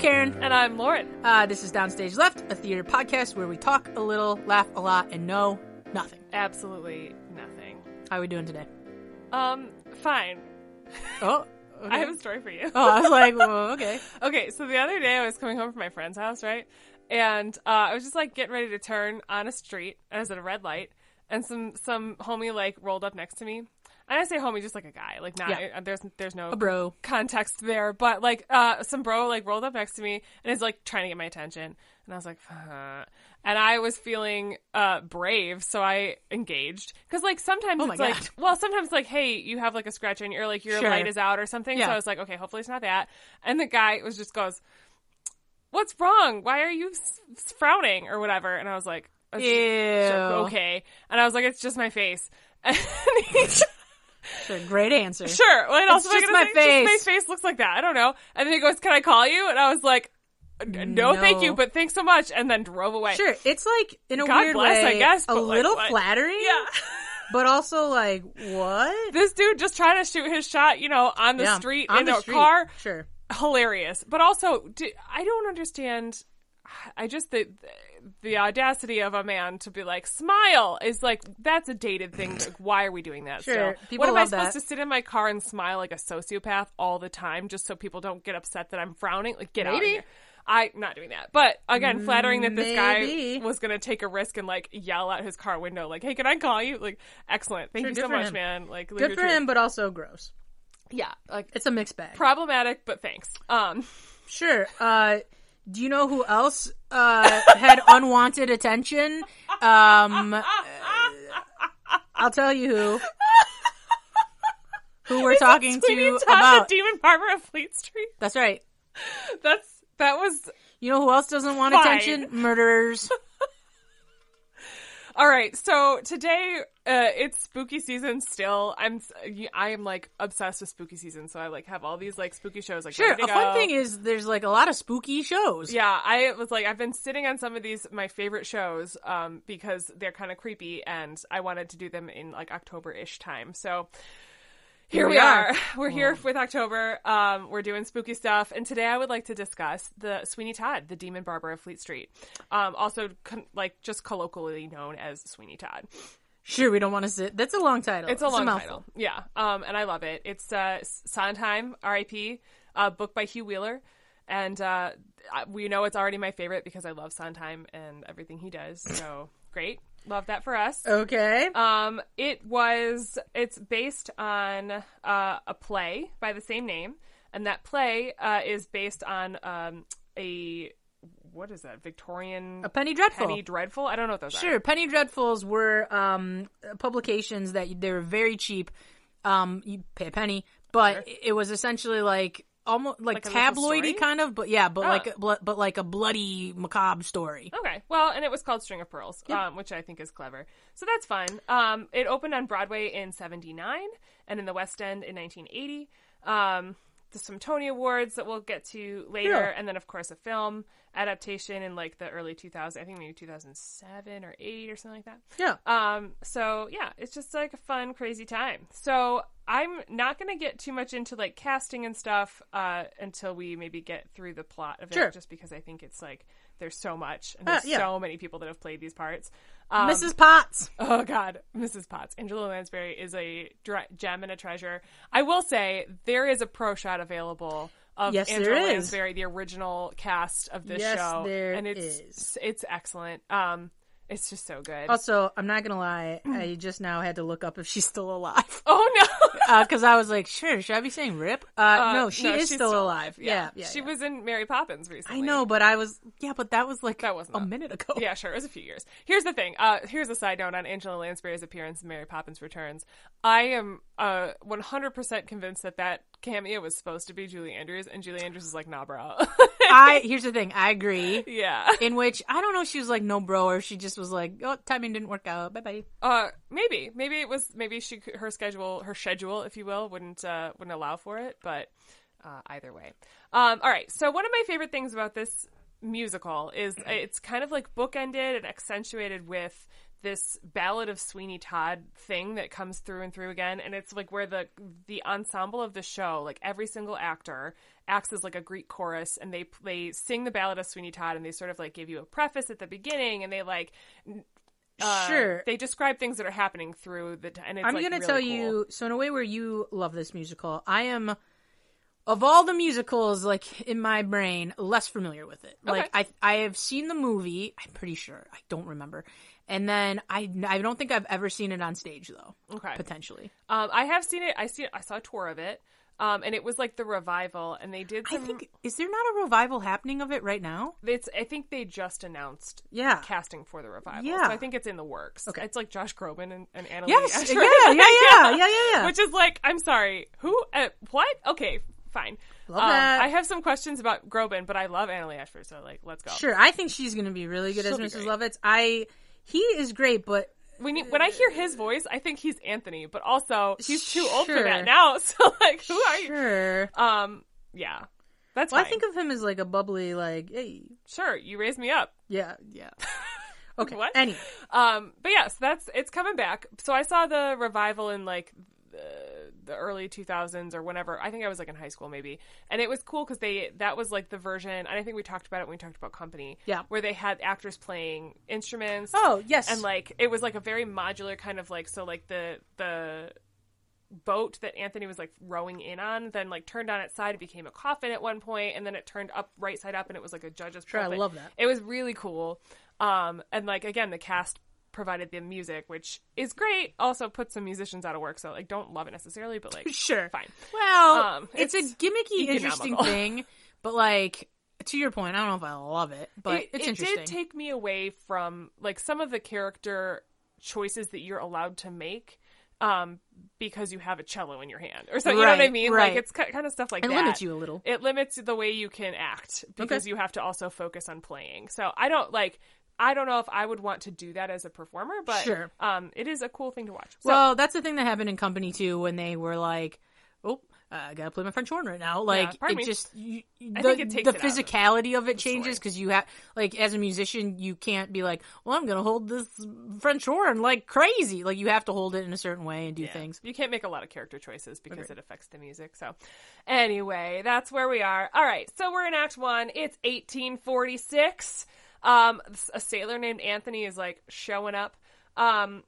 Karen. And I'm Lauren. Uh, this is Downstage Left, a theater podcast where we talk a little, laugh a lot, and know nothing. Absolutely nothing. How are we doing today? Um, fine. Oh, I have a story for you. oh, I was like, well, okay. Okay, so the other day I was coming home from my friend's house, right? And uh, I was just like getting ready to turn on a street. I was at a red light, and some some homie like rolled up next to me. And I say homie, just like a guy, like not Yeah. uh, there's there's no A bro. context there, but like uh, some bro like rolled up next to me and is like trying to get my attention, and I was like, "Huh." and I was feeling uh, brave, so I engaged because like sometimes Oh it's like, God. well, sometimes like, hey, you have like a scratch on your like your Sure. light is out or something, Yeah. so I was like, okay, hopefully it's not that, and the guy was just goes, what's wrong? Why are you s- s- frowning or whatever? And I was like, Ew. okay, and I was like, it's just my face. And he Sure, great answer. Sure. What else It's am I just gonna my face. Just my face looks like that. I don't know. And then he goes, "Can I call you?" And I was like, "N- "No, thank you, but thanks so much." And then drove away. Sure, it's like in a God weird bless, way, I guess, a but, like, little flattering, Yeah. but also like what? this dude just trying to shoot his shot, you know, on the Yeah, street on in the a street. car. Sure. Hilarious, but also, I don't understand. I just the the audacity of a man to be like smile is like that's a dated thing. Like, why are we doing that? Sure, still? people what am I supposed that. to sit in my car and smile like a sociopath all the time just so people don't get upset that I'm frowning? Like get out of here. I'm not doing that. But again, flattering that this Maybe. guy was going to take a risk and like yell out his car window, like, "Hey, can I call you?" Like, excellent. Thank Sure, you so much, him. man. Like, Good for truth. him, but also gross. Yeah, like It's a mixed bag. problematic, but thanks. Um, Sure. Uh, do you know who else uh, had unwanted attention? Um, I'll tell you who. Who we're talking to Todd, about. the Demon Barber of Fleet Street. That's right. That's that was You know who else doesn't want Fine. attention? Murderers. all right. So today, uh, it's spooky season still. I'm I am like obsessed with spooky season, so I like have all these like spooky shows. Like Sure. A fun thing is, there's like a lot of spooky shows. Yeah, I was like, I've been sitting on some of these my favorite shows um, because they're kind of creepy, and I wanted to do them in like October ish time. So here, we are. We're here with October. Um, we're doing spooky stuff, and today I would like to discuss the Sweeney Todd, the Demon Barber of Fleet Street, um, also con- like just colloquially known as Sweeney Todd. Sure. We don't want to sit. That's a long title. It's a long mouthful. title. Yeah. Um, and I love it. It's uh, Sondheim, R.I.P., uh, book by Hugh Wheeler. And uh, we know it's already my favorite because I love Sondheim and everything he does. So great. Love that for us. Okay. Um, it was, it's based on uh, a play by the same name. And that play uh, is based on um, a, what is that, Victorian a Penny Dreadful. Penny Dreadful? I don't know what those are. Sure, Penny Dreadfuls were um, publications that they were very cheap. Um, you pay a penny, but it was essentially like almost like, Like tabloidy kind of, but yeah, but Oh. like a, but like a bloody macabre story. Okay. Well, and it was called String of Pearls, um, which I think is clever. So that's fun. Um, it opened on Broadway in 79 and in the West End in 1980. Um, there's some Tony Awards that we'll get to later. Yeah. And then, of course, a film adaptation in like the early 2000s. I think maybe 2007 or 8 or something like that. Yeah. Um, so yeah, it's just like a fun, crazy time. So I'm not gonna get too much into like casting and stuff uh, until we maybe get through the plot of it, just because I think it's like there's so much and Uh, there's yeah. so many people that have played these parts. Um, Mrs. Potts. Oh God, Mrs. Potts. Angela Lansbury is a dre- gem and a treasure. I will say there is a pro shot available of Yes, Angela there is. Lansbury, the original cast of this Yes, show, there and it's is. it's excellent. Um, it's just so good. Also, I'm not gonna lie, I just now had to look up if she's still alive oh no. because I was like, sure, should I be saying Rip? Uh, Uh, no, she is she's still, alive. Yeah, yeah. she yeah. was in Mary Poppins recently. I know, but I was yeah, but that was like That wasn't a minute ago. Yeah, sure. It was a few years. Here's the thing. Uh, here's a side note on Angela Lansbury's appearance in Mary Poppins Returns. I am uh 100% convinced that that cameo was supposed to be Julie Andrews, and Julie Andrews is like, nah, bro. I here's the thing, I agree. yeah. In which I don't know, if she was like no bro, or she just was like, oh, timing didn't work out. Bye bye. Uh, maybe, maybe it was, maybe she, her schedule, her schedule, if you will, wouldn't, uh, wouldn't allow for it. But uh, either way, um, all right. So one of my favorite things about this musical is it's kind of like bookended and accentuated with this ballad of Sweeney Todd thing that comes through and through again, and it's like where the the ensemble of the show, like every single actor, acts as like a Greek chorus, and they they sing the ballad of Sweeney Todd, and they sort of like give you a preface at the beginning, and they like. Uh, Sure. They describe things that are happening through the. T- and it's I'm like, gonna really tell cool. you. So in a way where you love this musical, I am. Of all the musicals, like in my brain, less familiar with it. Like I, I have seen the movie. I'm pretty sure. I don't remember. And then I, I don't think I've ever seen it on stage though. Okay. Potentially. Um, I have seen it. I see. I saw a tour of it. Um, and it was like the revival, and they did. I think is there not a revival happening of it right now? it's. I think they just announced Yeah. casting for the revival. Yeah. So I think it's in the works. Okay. It's like Josh Groban and, and Anna Yes. Yeah. Yeah. Yeah. Yeah. Yeah. Yeah. Which is like, I'm sorry, who? Uh, what? Okay, fine. Love Um, that. I have some questions about Groban, but I love Annaleigh Ashford, so like, let's go. Sure. I think she's gonna be really good She'll as Mrs. Lovitz. I. He is great, but When you, when I hear his voice, I think he's Anthony, but also he's too old for that now. So like, who are you? sure. Um, yeah, that's Well. I think of him as like a bubbly, like, hey, sure, you raised me up. yeah, yeah. Okay. What? Anyway, Um, but yes, that's it's coming back. So I saw the revival in like the, the early 2000s or whenever. I think I was like in high school maybe, and it was cool because they that was like the version. And I think we talked about it when we talked about Company. Yeah. where they had actors playing instruments. Oh, yes. and like it was like a very modular kind of like so like the the boat that Anthony was like rowing in on then like turned on its side it became a coffin at one point and then it turned up right side up and it was like a judge's Sure, I love that. It was really cool. Um and like again the cast provided the music which is great also put some musicians out of work so like don't love it necessarily but like sure. fine. Well, Um, it's, it's a gimmicky, interesting thing, but like to your point, I don't know if I love it, but it, it's it interesting. did take me away from like some of the character choices that you're allowed to make um because you have a cello in your hand or so you know what i mean right. like it's kind of stuff like it that limits you a little. it limits the way you can act because Okay. you have to also focus on playing so i don't like i don't know if i would want to do that as a performer but Sure. um it is a cool thing to watch so well, that's the thing that happened in Company too when they were like, "Oh, uh, I gotta play my French horn right now." Like pardon it me. just you, the, it the it of physicality of it changes because you have like as a musician you can't be like, "Well, I'm gonna hold this French horn like crazy." Like you have to hold it in a certain way and do Yeah. things. You can't make a lot of character choices because Agreed. it affects the music. So, anyway, that's where we are. All right, so we're in Act One. It's 1846. Um, a sailor named Anthony is like showing up. Um,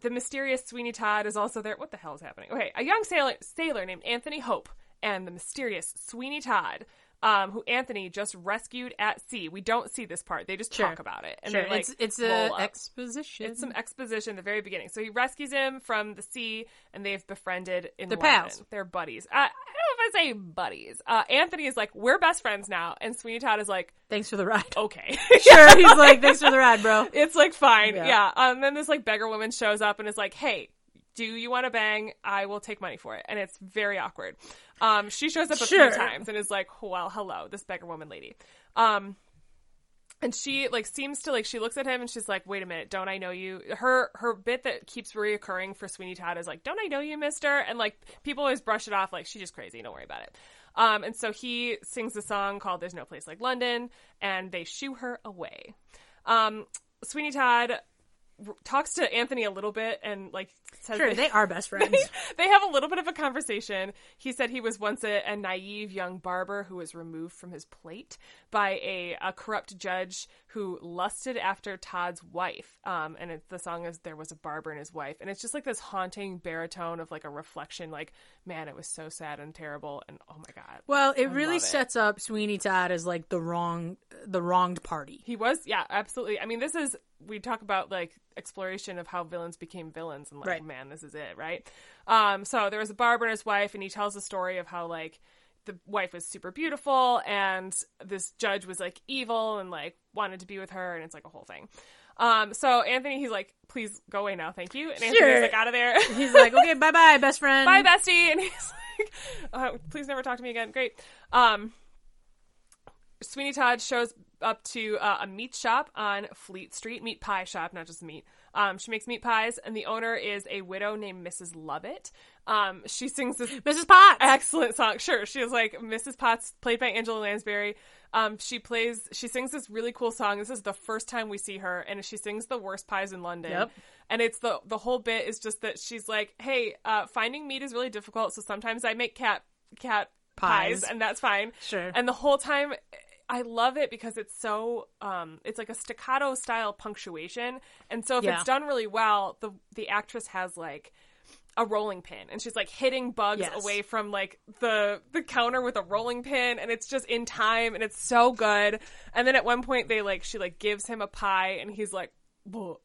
the mysterious Sweeney Todd is also there. What the hell is happening? Okay, a young sailor sailor named Anthony Hope and the mysterious Sweeney Todd. Um, who Anthony just rescued at sea. We don't see this part; they just Sure. talk about it. And sure, like, it's it's roll a exposition. It's some exposition at the very beginning. So he rescues him from the sea, and they've befriended in They're London. pals. They're buddies. Uh, I don't know if I say buddies. Uh, Anthony is like, we're best friends now, and Sweeney Todd is like, Thanks for the ride. okay, sure, he's like, "Thanks for the ride, bro." it's like fine, Yeah. yeah. Um, then this like beggar woman shows up and is like, hey. Do you want to bang? I will take money for it, and it's very awkward. Um, she shows up a Sure. few times and is like, "Well, hello, this beggar woman lady." Um, and she like seems to like she looks at him and she's like wait a minute don't i know you? Her her bit that keeps reoccurring for sweeney todd is like don't i know you mister? And like people always brush it off like she's just crazy don't worry about it. Um and so he sings a song called there's no place like london and they shoo her away. Um sweeney todd talks to anthony a little bit and like says Sure, that- they are best friends. they have a little bit of a conversation. He said he was once a, a naive young barber who was removed from his plate by a, a corrupt judge who lusted after Todd's wife. Um, and it, the song is "There Was a Barber and His Wife," and it's just like this haunting baritone of like a reflection. Like, man, it was so sad and terrible, and oh my god. Well, it I really love it. sets up Sweeney Todd as like the wrong, the wronged party. He was, yeah, absolutely. I mean, this is we talk about like exploration of how villains became villains, and like, Right. man, this is it, right? Um, so there was a barber and his wife, and he tells the story of how like the wife was super beautiful, and this judge was like evil and like wanted to be with her, and it's like a whole thing. Um, so Anthony, he's like, "Please go away now, thank you." And Anthony's Sure. like, "Out of there." He's like, okay, bye bye, best friend. bye bestie and he's like uh, please never talk to me again great um sweeney todd shows up to uh, a meat shop on fleet street meat pie shop not just meat Um, she makes meat pies, and the owner is a widow named Mrs. Lovett. Um, she sings this Mrs. Potts. excellent song. Sure, she is like Mrs. Potts, played by Angela Lansbury. Um, she plays, she sings this really cool song. This is the first time we see her, and she sings the worst pies in London. Yep. And it's the the whole bit is just that she's like, hey, uh, finding meat is really difficult, so sometimes I make cat cat pies, Pies. and that's fine. Sure. And the whole time. I love it because it's so um it's like a staccato style punctuation. And so if Yeah. it's done really well, the the actress has like a rolling pin and she's like hitting bugs Yes. away from like the the counter with a rolling pin and it's just in time and it's so good. And then at one point they like she like gives him a pie and he's like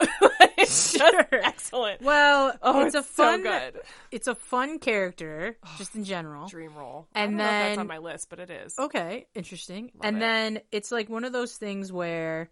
It's Sure. excellent. Well, Oh, it's, a so fun, good. it's a fun character, just in general. Dream role. And I don't know if that's on my list, but it is. Okay, interesting. and it. then it's like one of those things where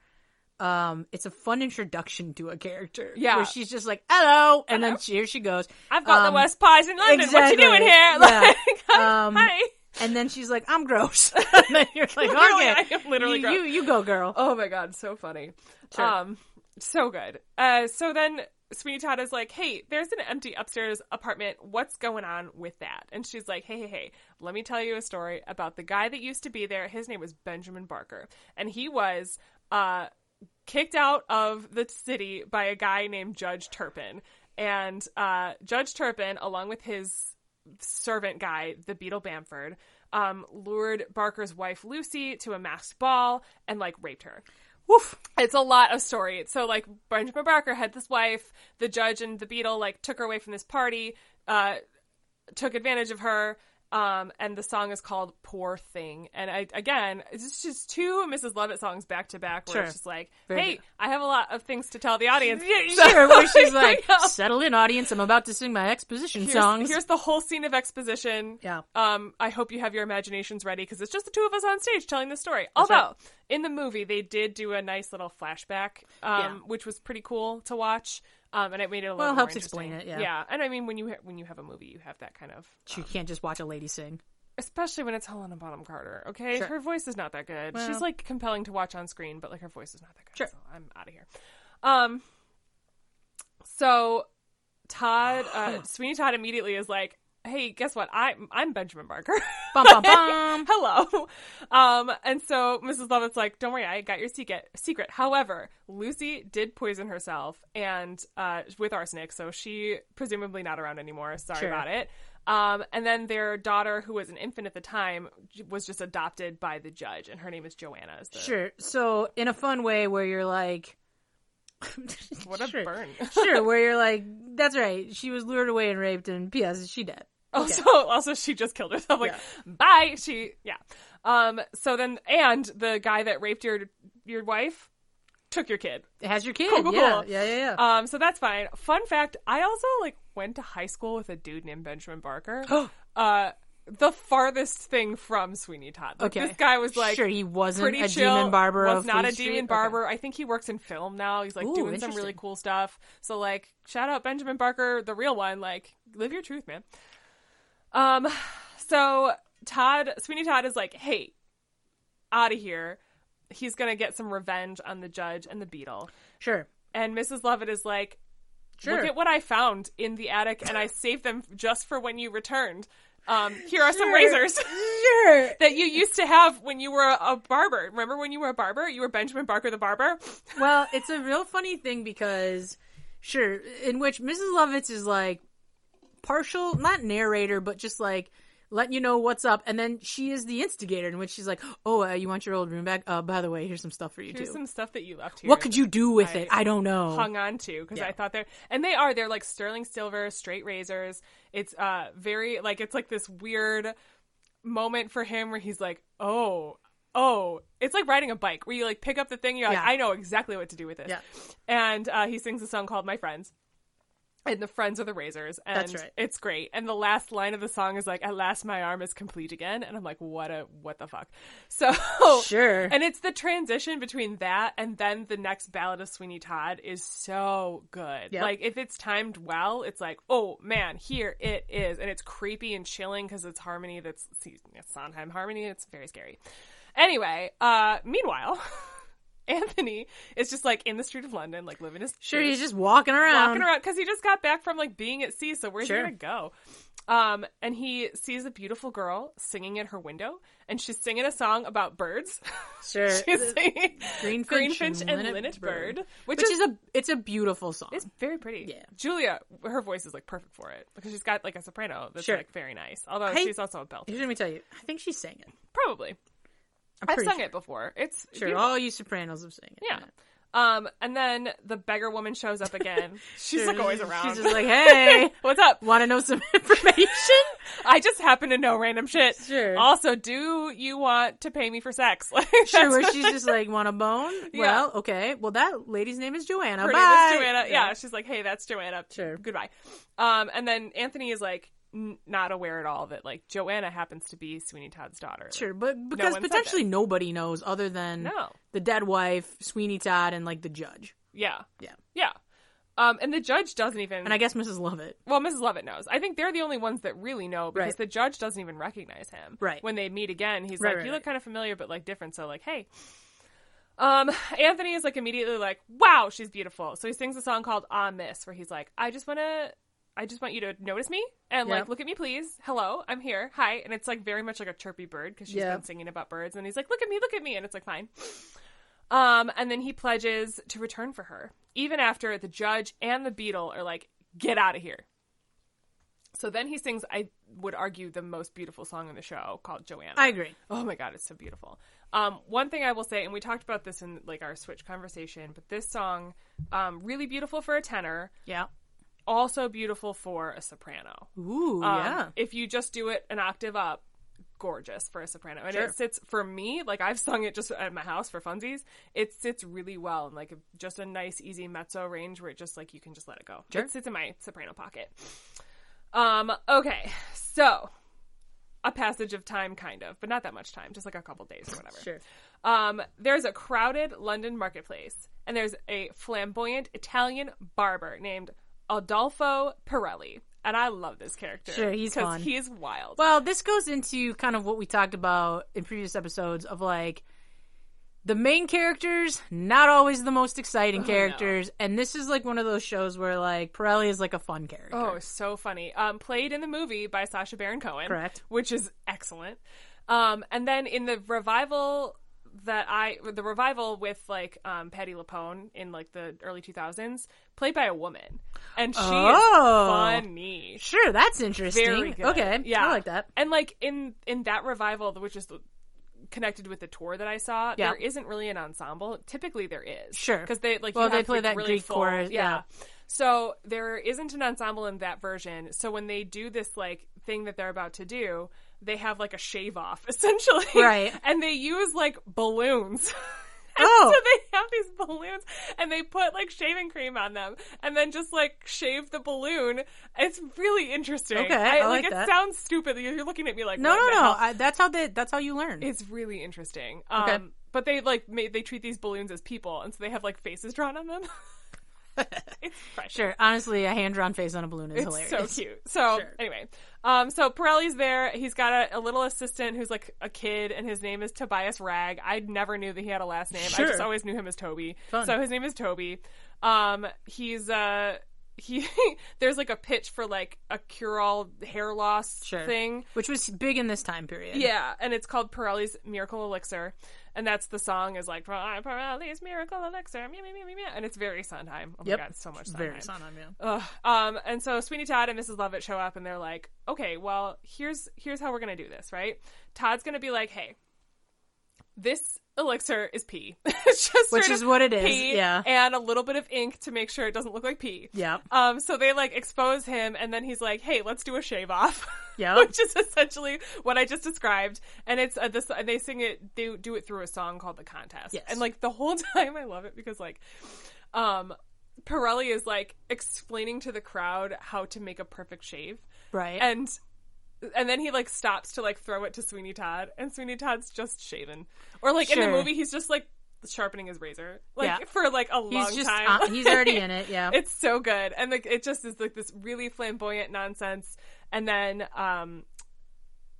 um it's a fun introduction to a character. Yeah. Where she's just like, Hello and then she, here she goes. I've got the Um, Worst Pies in London. exactly. What you doing here? Yeah. Like, Um, hi. And then she's like, I'm gross. and then you're like, okay. I am literally you, gross. you you go, girl. Oh my god, so funny. Sure. Um, so good. Uh, so then Sweeney Todd is like, "Hey, there's an empty upstairs apartment. What's going on with that?" And she's like, "Hey, hey, hey, let me tell you a story about the guy that used to be there. His name was Benjamin Barker, and he was uh kicked out of the city by a guy named Judge Turpin. And uh, Judge Turpin, along with his servant guy, the Beadle Bamford, um, lured Barker's wife Lucy to a masked ball and like raped her. Woof. It's a lot of story. So like Benjamin Barker had this wife, the judge and the Beadle like took her away from this party, uh, took advantage of her. Um, and the song is called "Poor Thing," and I again, it's just two Mrs. Lovett songs back to back, where Sure. it's just like, Very "Hey, good. I have a lot of things to tell the audience." Yeah, sure, where she's like, Here we go. settle in, audience. I'm about to sing my exposition here's, songs. here's the whole scene of exposition. Yeah. Um, I hope you have your imaginations ready because it's just the two of us on stage telling the story. Although right. in the movie they did do a nice little flashback, um, Yeah. which was pretty cool to watch. Um, and it made it a little Well, more helps explain it, yeah. Yeah, and I mean when you ha- when you have a movie, you have that kind of, you can't just watch a lady sing. especially when it's Helena Bonham Carter. Okay, Sure. her voice is not that good. Well. She's like compelling to watch on screen, but like her voice is not that good. Sure. So I'm out of here. Um, so Todd, uh, Sweeney Todd immediately is like, "Hey, guess what? I'm I'm Benjamin Barker." Bum, bum, bum. Hello. Um, and so Mrs. Lovett's like, "Don't worry, I got your secret." Secret. However, Lucy did poison herself and uh, with arsenic, so she presumably not around anymore. Sorry Sure. about it. Um, and then their daughter, who was an infant at the time, was just adopted by the judge, and her name is Joanna. Sure. So in a fun way where you're like What a Sure. burn. Sure, where you're like, that's right. She was lured away and raped and P.S. she dead. Also, also she just killed herself. Like, bye. She, yeah. Um. So then, and the guy that raped your your wife took your kid. It has your kid. Cool, cool, yeah. cool. yeah, yeah, yeah. Um. So that's fine. Fun fact: I also like went to high school with a dude named Benjamin Barker. uh, the farthest thing from Sweeney Todd. Like, Okay. This guy was like sure, he wasn't pretty a chill. demon barber. Was not a Fleet Street? demon Okay. barber. I think he works in film now. He's like Ooh, doing some really cool stuff. So like, shout out Benjamin Barker, the real one. Like, live your truth, man. Um, so Todd Sweeney Todd is like, hey, out of here. He's gonna get some revenge on the judge and the beadle. Sure. And Mrs. Lovett is like, Sure. look at what I found in the attic, and I saved them just for when you returned. Um, here are some razors Sure. that you used to have when you were a barber. Remember when you were a barber? You were Benjamin Barker the barber. well, it's a real funny thing because, sure, in which Mrs. Lovitz is like partial, not narrator, but just like letting you know what's up, and then she is the instigator, in which she's like, "Oh, uh, you want your old room back? Uh, by the way, here's some stuff for you Here's too. some stuff that you left here. what could you do with I it? I don't know. hung on to because Yeah. I thought they're and they are they're like sterling silver straight razors. It's uh very like it's like this weird moment for him where he's like, oh. Oh, it's like riding a bike where you like pick up the thing. You're like, Yeah. I know exactly what to do with this. Yeah. And uh, he sings a song called "My Friends," and the friends are the razors. And That's right. It's great. And the last line of the song is like, "At last, my arm is complete again." And I'm like, what a what the fuck. So Sure. and it's the transition between that and then the next ballad of Sweeney Todd is so good. Yep. Like if it's timed well, it's like, oh man, here it is, and it's creepy and chilling because it's harmony. That's it's Sondheim harmony. It's very scary. Anyway, uh, meanwhile, Anthony is just like in the street of London, like living his Sure, he's just walking around. walking around because he just got back from like being at sea. So where's Sure. he gonna go? Um, and he sees a beautiful girl singing at her window, and she's singing a song about birds. Sure. she's singing Greenfinch, Greenfinch and and Linnet Bird. Bird, which, Which is, is a it's a beautiful song. it's very pretty. Yeah. Julia, her voice is like perfect for it because she's got like a soprano that's Sure. like very nice. Although I- she's also a belter, Here's let me tell you. I think she sang it. probably. I'm I've sung sure. it before. It's Sure, beautiful. all you sopranos have sang it. Yeah. Um, and then the beggar woman shows up again. She's Sure, like always around. She's just like, hey, What's up? want to know some information? I just happen to know random shit. Sure. Also, do you want to pay me for sex? Like, Sure, where she's just like, want a bone? Yeah. Well, okay. Well, that lady's name is Joanna. her Bye. Joanna. Yeah. she's like, hey, that's Joanna. Sure. Goodbye. Um, and then Anthony is like n- not aware at all that like Joanna happens to be Sweeney Todd's daughter. Sure, but because said potentially nobody knows other than No. the dead wife, Sweeney Todd, and like the judge. Yeah. Yeah. Yeah. Um, and the judge doesn't even. And I guess Mrs. Lovett. well, Mrs. Lovett knows. I think they're the only ones that really know because Right. the judge doesn't even recognize him. Right. When they meet again, he's Right, like, right, "You look kind of familiar, but like different." So like, hey. Um, Anthony is like immediately like, "Wow, she's beautiful." So he sings a song called "Ah Miss," where he's like, "I just want to." I just want you to notice me and like look at me, please. Hello, I'm here. Hi, and it's like very much like a chirpy bird because she's Yeah. been singing about birds, and he's like, "Look at me, look at me," and it's like fine. Um, and then he pledges to return for her, even after the judge and the beadle are like, "Get out of here." So then he sings, I would argue, the most beautiful song in the show called Joanna. I agree. Oh my god, it's so beautiful. Um, one thing I will say, and we talked about this in like our switch conversation, but this song, um, really beautiful for a tenor, Yeah. Also beautiful for a soprano. Ooh, Um, yeah. If you just do it an octave up, gorgeous for a soprano. And Sure. it sits for me, like I've sung it just at my house for funsies. It sits really well in like a, just a nice, easy mezzo range where it just like you can just let it go. Sure. It sits in my soprano pocket. Um. Okay. So. A passage of time, kind of, but not that much time, just like a couple days or whatever. Sure. Um, there's a crowded London marketplace, and there's a flamboyant Italian barber named Adolfo Pirelli. And I love this character. Sure, he's fun. He's wild. Well, this goes into kind of what we talked about in previous episodes of like the main characters, not always the most exciting Oh, no. characters, and this is like one of those shows where like Pirelli is like a fun character. Oh, so funny. Um, played in the movie by Sacha Baron Cohen. Correct. Which is excellent. Um, and then in the revival that I, the revival with like um, Patti LuPone in like the early 2000s, played by a woman. And she Oh. is funny. Sure, that's interesting. Okay, Yeah. I like that. And like in in that revival, which is connected with the tour that I saw, Yeah. there isn't really an ensemble. Typically, there is. Sure. because they like Well, they play like, that really Greek full- chorus, yeah. So there isn't an ensemble in that version. So when they do this like thing that they're about to do, they have like a shave off essentially, Right. And they use like balloons. And Oh. so they have these balloons and they put like shaving cream on them and then just like shave the balloon. It's really interesting. Okay, I like it that. sounds stupid. You're looking at me like No, no, no. I, that's how they. That's how you learn. It's really interesting. Um, Okay. but they like they treat these balloons as people, and so they have like faces drawn on them. it's fresh. Sure. Honestly, a hand drawn face on a balloon is It's hilarious. so cute. So Sure. anyway, um, so Pirelli's there. He's got a, a little assistant who's like a kid, and his name is Tobias Ragg. I never knew that he had a last name. I just always knew him as Toby. Fun. So his name is Toby. Um, he's uh he there's like a pitch for like a cure all hair loss Sure. thing. Which was big in this time period. Yeah, and it's called Pirelli's Miracle Elixir, and that's the song is like Pirelli's Miracle Elixir, meow, meow, meow, meow, meow, and it's very Sondheim. Oh Yep. my god, it's so much Sondheim. very Sondheim, yeah. Ugh. Um, and so Sweeney Todd and Mrs. Lovett show up, and they're like, "Okay, well, here's here's how we're gonna do this, right? Todd's gonna be like, hey, this elixir is pee, it's just Which is what it is, yeah. and a little bit of ink to make sure it doesn't look like pee. Yeah. Um, so they like expose him, and then he's like, "Hey, let's do a shave off." Yeah. which is essentially what I just described, and it's uh, this. And they sing it, they do it through a song called "The Contest," Yes. and like the whole time, I love it because like, um, Pirelli is like explaining to the crowd how to make a perfect shave, Right. and and then he like stops to like throw it to Sweeney Todd, and Sweeney Todd's just shaven, or like in the movie, he's just like sharpening his razor, like Yeah. for like a long just time. uh, he's already in it. Yeah. It's so good, and like it just is like this really flamboyant nonsense. And then um,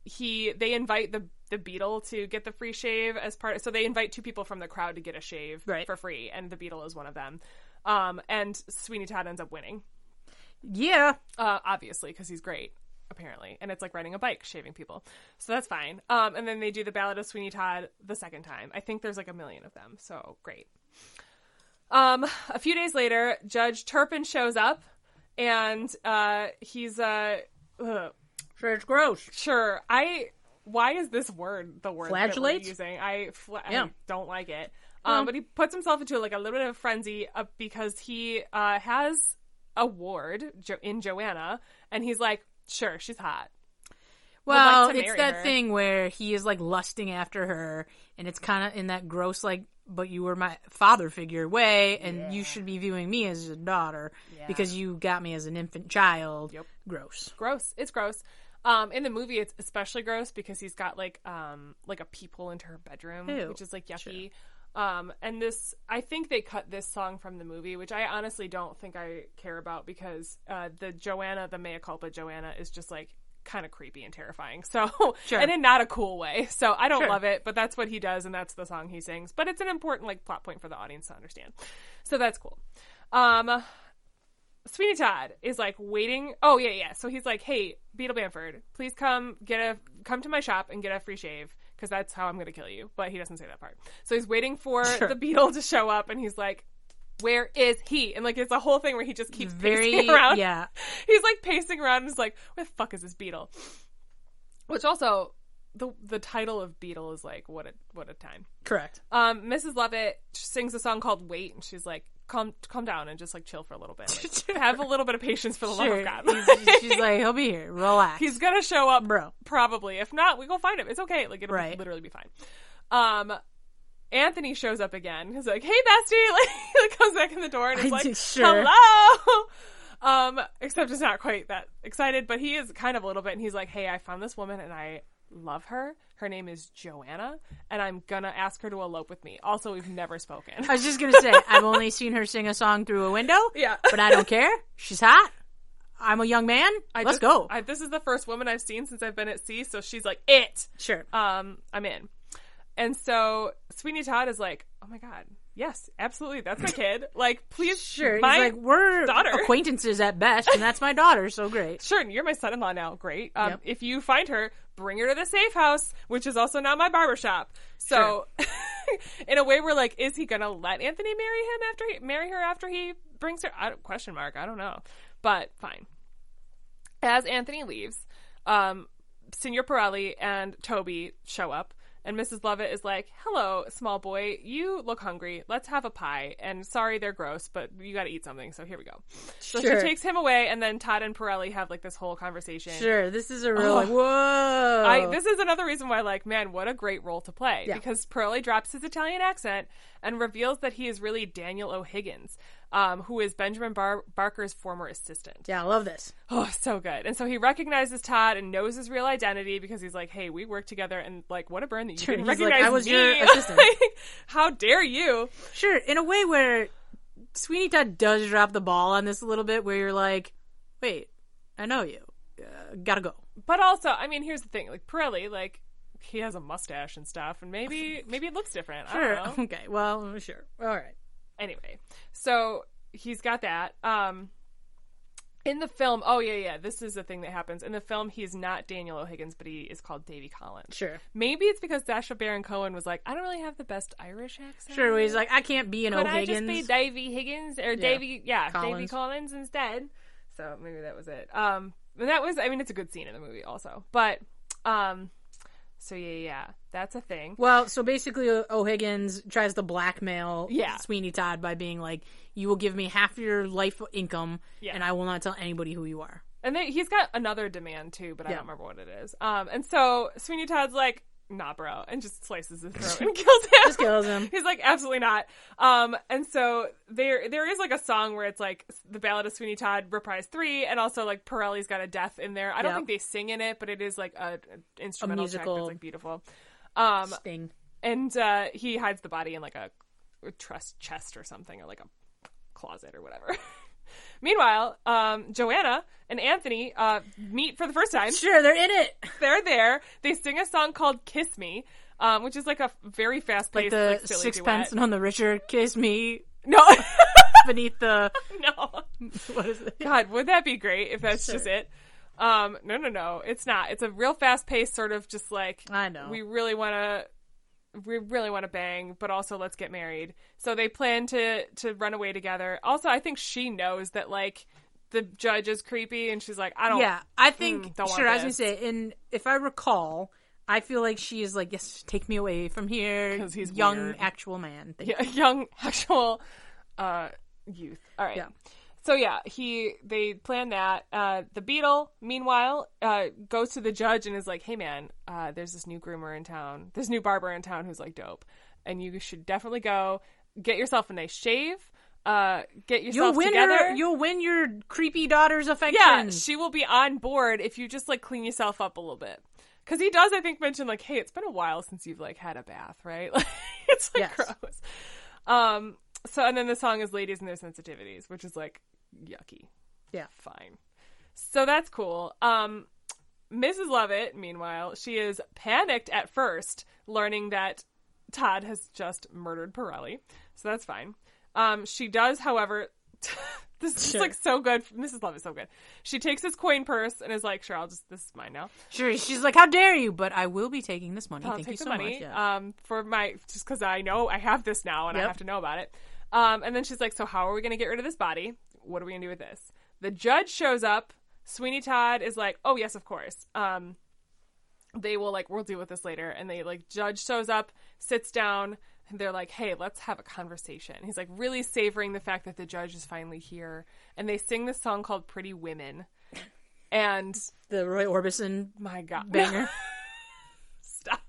he they invite the the Beadle to get the free shave as part. So they invite two people from the crowd to get a shave Right. for free, and the Beadle is one of them. Um, and Sweeney Todd ends up winning, Yeah. uh, obviously because he's great. Apparently, and it's like riding a bike, shaving people, so that's fine. Um, and then they do the Ballad of Sweeney Todd the second time. I think there's like a million of them, so great. Um, a few days later, Judge Turpin shows up, and uh, he's uh, ugh, it's gross. sure. I why is this word the word that we're Flagellate? using? I, fla- Yeah. I don't like it. Um, but he puts himself into like a little bit of a frenzy uh, because he uh, has a ward jo- in Joanna, and he's like, "Sure, she's hot." Would like Well, it's that her. thing where he is like lusting after her, and it's kind of in that gross, like, but you were my father figure way, and you should be viewing me as a daughter because you got me as an infant child. Yep. Gross. Gross. It's gross. Um, in the movie, it's especially gross because he's got like um like a peephole into her bedroom, Ew. which is like yucky. Um, and this, I think they cut this song from the movie, which I honestly don't think I care about because uh, the Joanna, the mea culpa Joanna, is just like kind of creepy and terrifying. So, Sure. and in not a cool way. So I don't Sure. love it, but that's what he does, and that's the song he sings. But it's an important like plot point for the audience to understand. So that's cool. Um, Sweeney Todd is like waiting. Oh yeah, yeah. So he's like, "Hey, Beadle Bamford, please come get a come to my shop and get a free shave because that's how I'm going to kill you." But he doesn't say that part. So he's waiting for Sure. the Beadle to show up, and he's like, "Where is he?" And like it's a whole thing where he just keeps Very, pacing around. yeah. He's like pacing around and is like, "Where the fuck is this Beadle?" Which also. The, the title of Beadle is like what a what a time. Correct. Um, Mrs. Lovett sings a song called "Wait," and she's like, "Calm, calm down, and just like chill for a little bit. Like, have a little bit of patience for the love of God." He's- she's like, he'll be here. Relax. He's gonna show up, Bro. Probably. If not, we go find him. It's okay. Like it'll Right. literally be fine. Um, Anthony shows up again. He's like, "Hey, bestie!" Like, like, comes back in the door and is like, sure. "Hello." Um, except it's not quite that excited, but he is kind of a little bit. And he's like, "Hey, I found this woman and I love her. Her name is Joanna, and I'm gonna ask her to elope with me. Also, we've never spoken." I was just gonna say, I've only seen her sing a song through a window. Yeah. But I don't care. She's hot. I'm a young man. I Let's just- go. I, this is the first woman I've seen since I've been at sea, so she's like, "It." sure. um, I'm in. And so Sweeney Todd is like, oh my god, yes, absolutely, that's my kid. Like, please, Sure. my He's like, we're daughter. acquaintances at best, and that's my daughter, so great. sure, you're my son-in-law now. Great. Um, Yep. if you find her, bring her to the safe house, which is also now my barber shop. So, in a way, we're like, is he gonna let Anthony marry him after he marry her after he brings her? I don't, question mark. I don't know, but fine. As Anthony leaves, um, Senor Pirelli and Toby show up, and Mrs. Lovett is like, "Hello, small boy. You look hungry. Let's have a pie." And sorry, they're gross, but you got to eat something. So here we go. So Sure. she takes him away, and then Todd and Pirelli have like this whole conversation. Sure. This is a real, Oh. like, whoa. I, this is another reason why, like, man, what a great role to play. Yeah. Because Pirelli drops his Italian accent and reveals that he is really Daniel O'Higgins, um, who is Benjamin Bar- Barker's former assistant. yeah, I love this. Oh, so good. And so he recognizes Todd and knows his real identity because he's like, hey, we work together. And, like, what a burn that you Sure, didn't he's like, recognize "I was me. your assistant." Like, how dare you? Sure. In a way where Sweeney Todd does drop the ball on this a little bit, where you're like, wait, I know you. Uh, gotta go. But also, I mean, here's the thing. Like, Pirelli, like, he has a mustache and stuff, and maybe maybe it looks different. I Sure. don't know. Okay. Well, sure. All right. Anyway so he's got that um in the film oh yeah yeah this is the thing that happens in the film he's not daniel o'higgins but he is called davy collins Sure. maybe it's because Sacha Baron Cohen was like i don't really have the best irish accent Sure. He's like, I can't be an could i just O'Higgins. be davy higgins or davy yeah davy Collins. collins instead so maybe that was it um and that was i mean it's a good scene in the movie also but um so yeah yeah that's a thing Well, so basically, O'Higgins tries to blackmail Yeah. Sweeney Todd by being like, "You will give me half your life income, Yeah. and I will not tell anybody who you are." And then he's got another demand too, but I Yeah. don't remember what it is. Um, and so Sweeney Todd's like, "Nah, bro," and just slices his throat and kills him. Just kills him. He's like, "Absolutely not." Um, and so there, there is like a song where it's like the Ballad of Sweeney Todd, reprise three, and also like Pirelli's got a death in there. I don't Yep. think they sing in it, but it is like a, a instrumental track musical. that's like beautiful. Um, Sting. and uh, he hides the body in like a, a trust chest or something, or like a closet or whatever. Meanwhile, um, Joanna and Anthony uh, meet for the first time. Sure, they're in it. They're there. They sing a song called "Kiss Me," um, which is like a very fast Like the like, sixpence duet. on the richer kiss me No, beneath the no. what is it? God, would that be great if that's Sure. just it? Um, no, no, no, it's not. It's a real fast paced sort of just like I know. we really want to we really want to bang but also let's get married so they plan to to run away together also i think she knows that like the judge is creepy and she's like i don't Yeah, I think Mm, sure. I was gonna say, and if I recall, I feel like she is like, yes, take me away from here. Because he's young weird. actual man. Thank yeah, young actual uh youth all right Yeah. So yeah he they plan that uh the beadle meanwhile uh goes to the judge and is like hey man uh there's this new groomer in town this new barber in town who's like dope and you should definitely go get yourself a nice shave uh get You'll yourself win together her. You'll win your creepy daughter's affection. yeah, she will be on board if you just like clean yourself up a little bit. Because he does, I think, mention like, "Hey, it's been a while since you've like had a bath, right?" Like, it's like Yes. gross. Um. So, and then the song is "Ladies and Their Sensitivities," which is like yucky. Yeah. Fine. So that's cool. Um, Mrs. Lovett, meanwhile, she is panicked at first, learning that Todd has just murdered Pirelli. So that's fine. Um, she does, however, this is Sure. like so good. Mrs. Love is so good. She takes his coin purse and is like, "Sure, I'll just this is mine now. Sure, she's like, "How dare you?" But I will be taking this money. I'll Thank you so money much. Yeah. um, for my just because I know I have this now and I have to know about it." Um, and then she's like, "So how are we going to get rid of this body? What are we going to do with this?" The judge shows up. Sweeney Todd is like, "Oh yes, of course." Um, they will like we'll deal with this later and they like judge shows up sits down and they're like hey let's have a conversation he's like really savoring the fact that the judge is finally here and they sing this song called pretty women and the Roy Orbison my god banger. Stop.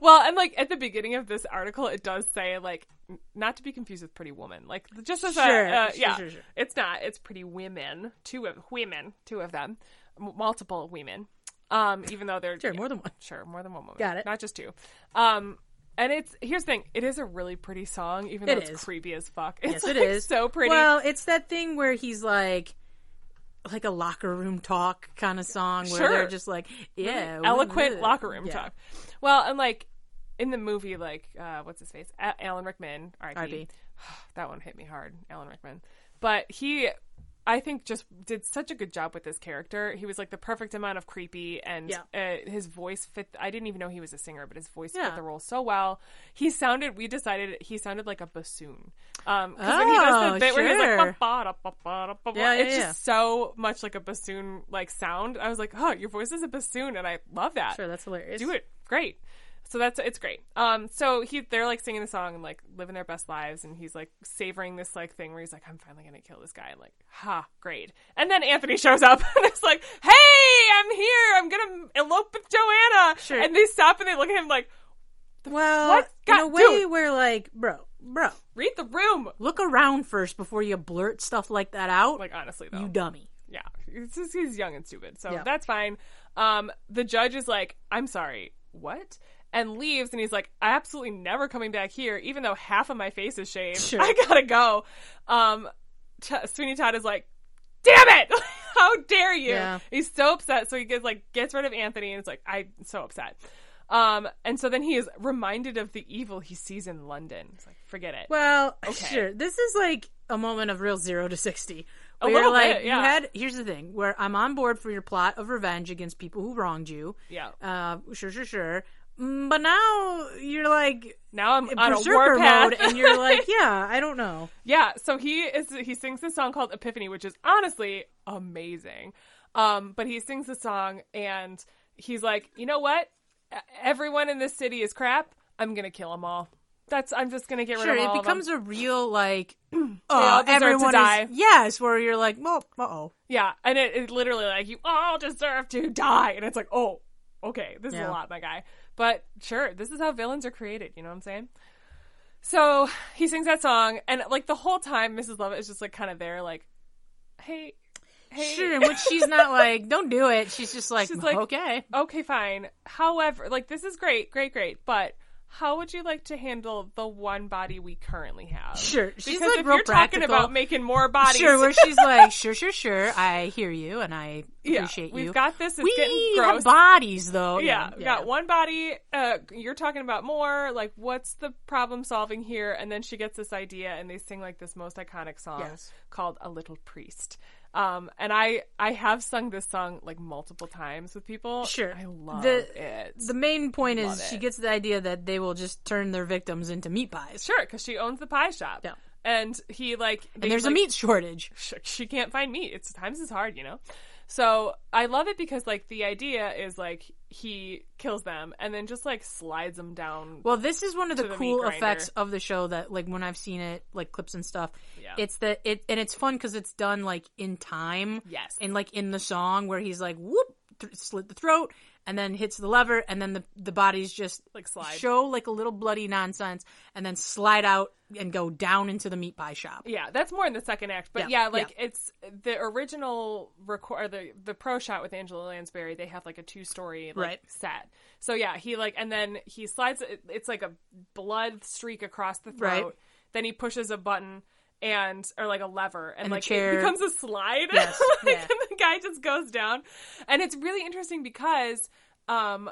well and like at the beginning of this article it does say like not to be confused with pretty woman like just as Sure, a uh, sure, yeah sure, it's not it's pretty women two of women two of them M- multiple women um even though they're sure, yeah. more than one. Sure, more than one woman. Got it. Not just two. Um, and it's here's the thing: it is a really pretty song, even though It it's is. creepy as fuck. It's Yes, it like, is so pretty. Well, it's that thing where he's like, like a locker room talk kind of song where Sure. they're just like, yeah, eloquent locker room yeah. talk. Well, and like in the movie, like uh, what's his face, A- Alan Rickman, R.I.P. That one hit me hard, Alan Rickman. But he, I think, just did such a good job with this character. He was like the perfect amount of creepy, and Yeah. uh, his voice fit. I didn't even know he was a singer, but his voice Yeah. fit the role so well. He sounded. We decided he sounded like a bassoon. Um, 'cause when he does Oh, the bit where he's like, sure. Yeah, it's yeah. just so much like a bassoon like sound. I was like, oh, your voice is a bassoon, and I love that Sure, that's hilarious. do it great so that's it's great um so he they're like singing the song and like living their best lives and he's like savoring this like thing where he's like i'm finally gonna kill this guy and like ha great and then anthony shows up and it's like hey i'm here i'm gonna elope with joanna Sure. and they stop and they look at him like Well, What? in a way dude. where like, bro, bro, read the room look around first before you blurt stuff like that out. like honestly though you dummy. yeah it's just, he's young and stupid so Yeah. that's fine um the judge is like i'm sorry what and leaves and he's like absolutely never coming back here even though half of my face is shaved Sure. i gotta go um T- sweeney todd is like damn it how dare you Yeah. he's so upset so he gets like gets rid of anthony and it's like i'm so upset um and so then he is reminded of the evil he sees in london it's like forget it Well, Okay. sure. This is like a moment of real zero to sixty. A little like, bit, yeah. you had. Here's the thing: where I'm on board for your plot of revenge against people who wronged you. yeah Uh, sure, sure, sure. Mm, But now you're like now i'm on a berserker war path mode, and you're like, yeah, I don't know. Yeah, so he is he sings this song called Epiphany, which is honestly amazing. Um, but he sings the song and he's like, you know what? Everyone in this city is crap. I'm gonna kill them all. That's I'm just gonna get rid Sure, of all it becomes a real like, oh, everyone die. is yes, where you're like, well, uh oh, Yeah, and it, it literally like you all deserve to die, and it's like, oh, okay, this is a lot, my guy. But sure, this is how villains are created. You know what I'm saying? So he sings that song, and like the whole time, Mrs. Lovett is just like kind of there, like, hey, hey, sure. When she's not like, don't do it, she's just like, She's like, okay, okay, fine. However, like this is great, great, great, but how would you like to handle the one body we currently have? Sure. She's because like if real you're practical. talking about making more bodies, Sure, where she's like, sure, sure, sure. I hear you, and I yeah, appreciate we've you. got this. It's we getting have gross. bodies, though. yeah, we got one body. Uh, you're talking about more. Like, what's the problem solving here? And then she gets this idea, and they sing like this most iconic song Yes. called "A Little Priest." Um, and I I have sung this song like multiple times with people. Sure. I love The- it. The main point Love is she it. gets the idea that they will just turn their victims into meat pies. Sure, because she owns the pie shop. Yeah. And he like And they, there's a meat shortage. sh- she can't find meat. It's times is hard, you know. So I love it because like the idea is like he kills them and then just like slides them down. Well, this is one of the the cool effects of the show that, like, when I've seen it, like clips and stuff, Yeah. it's the it, and it's fun because it's done like in time. Yes. And like in the song where he's like, whoop, th- slit the throat, and then hits the lever, and then the the bodies just Like slide. show like a little bloody nonsense, and then slide out and go down into the meat pie shop. yeah, that's more in the second act. But Yeah, yeah, like it's the original record the the pro shot with Angela Lansbury, they have like a two story like Right. set. So yeah, he like and then he slides it- it's like a blood streak across the throat. Right. Then he pushes a button and or like a lever and, And like it becomes a slide. Yes, like, yeah. and the guy just goes down. And it's really interesting because um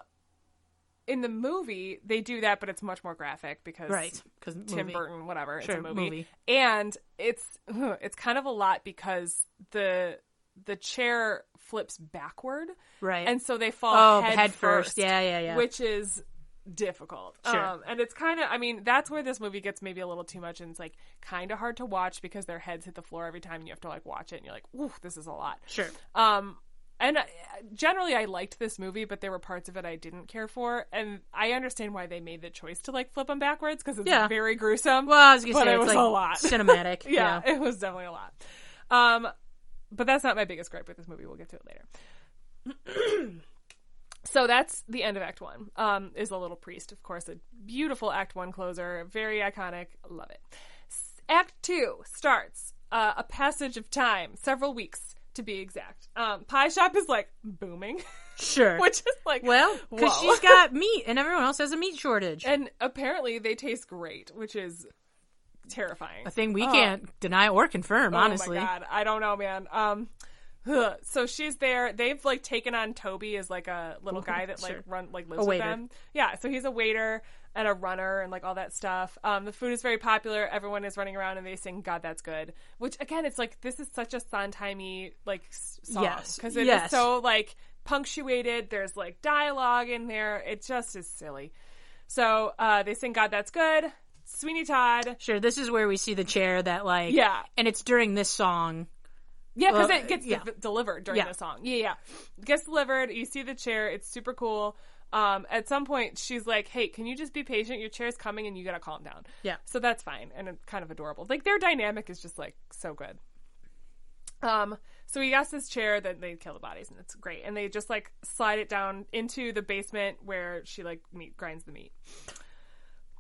in the movie they do that but it's much more graphic because Right. Because Tim Burton, whatever. Sure, it's a movie. movie. and it's it's kind of a lot because the the chair flips backward, Right. and so they fall oh, head, head first. first. Yeah, yeah, yeah. which is difficult. Sure. Um, and it's kind of, I mean, that's where this movie gets maybe a little too much, and it's like kind of hard to watch because their heads hit the floor every time, and you have to like watch it, and you're like, ooh, this is a lot. sure. Um, and generally, I liked this movie, but there were parts of it I didn't care for, and I understand why they made the choice to like flip them backwards because it's Yeah. very gruesome. Well, I was gonna But say it was like a lot. cinematic. yeah, it was definitely a lot. Um, but that's not my biggest gripe with this movie. We'll get to it later. so that's the end of Act One. Um, is a little priest, of course, a beautiful Act One closer, very iconic. Love it. Act Two starts uh, a passage of time, several weeks to be exact. Um, Pie Shop is like booming, Sure. which is like well, because she's got meat and everyone else has a meat shortage. and apparently they taste great, which is terrifying. a thing we Oh. can't deny or confirm, honestly. Oh my god, I don't know, man. Um, so she's there. They've like taken on Toby as like a little guy that like Sure. run like lives A with waiter. them. Yeah, so he's a waiter and a runner and like all that stuff. Um, the food is very popular. Everyone is running around and they sing "God, that's good," which again, it's like this is such a Sondheimy like song Yes. because it is Yes. so like punctuated. There's like dialogue in there. It just is silly. So uh, they sing "God, that's good." Sweeney Todd. Sure, this is where we see the chair that like Yeah. and it's during this song. Yeah, because Well, it gets yeah. de- delivered during Yeah. the song. Yeah, yeah. It gets delivered. You see the chair. It's super cool. Um, at some point, she's like, "Hey, can you just be patient? Your chair's coming, and you gotta calm down." Yeah. So that's fine, and it's kind of adorable. Like their dynamic is just like so good. Um, so he asks this chair that they kill the bodies, and it's great. And they just like slide it down into the basement where she like meat grinds the meat.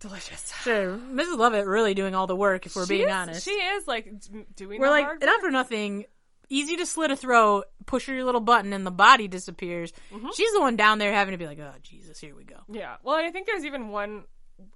Delicious. Sure, Mrs. Lovett really doing all the work if we're She being is- honest. she is like doing. we're the like not for nothing. Easy to slit a throat, push your little button, and the body disappears. Mm-hmm. She's the one down there having to be like, "Oh Jesus, here we go." Yeah. Well, and I think there's even one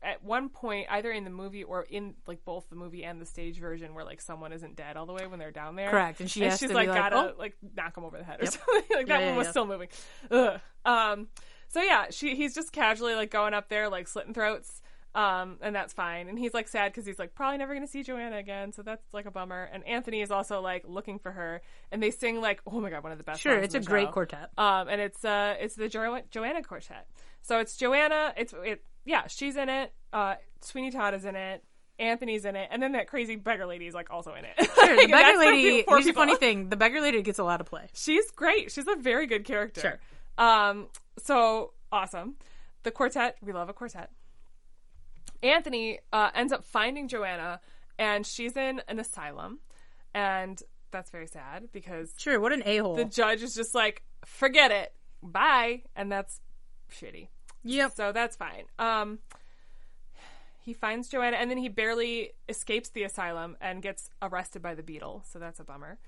at one point, either in the movie or in like both the movie and the stage version, where like someone isn't dead all the way when they're down there. Correct, and she has she's like gotta "Oh." like knock him over the head or Yep. something. like that Yeah, one was yeah. still moving. Ugh. Um. So yeah, she he's just casually like going up there like slitting throats. Um, and that's fine. And he's like sad because he's like probably never gonna see Joanna again, so that's like a bummer. And Anthony is also like looking for her, and they sing like oh my god, one of the best. Sure, it's a the great show. quartet. Um, and it's uh, it's the jo- Joanna Quartet. So it's Joanna. It's it. Yeah, she's in it. Uh, Sweeney Todd is in it. Anthony's in it, and then that crazy beggar lady is like also in it. Sure, the Like, that's beggar lady. Here's the funny thing: the beggar lady gets a lot of play. She's great. She's a very good character. Sure. Um. So awesome. The quartet. We love a quartet. Anthony uh, ends up finding Joanna, and she's in an asylum, and that's very sad because Sure, what an a hole. the judge is just like, forget it, bye, and that's shitty. Yep. So that's fine. Um, he finds Joanna, and then he barely escapes the asylum and gets arrested by the beadle. So that's a bummer.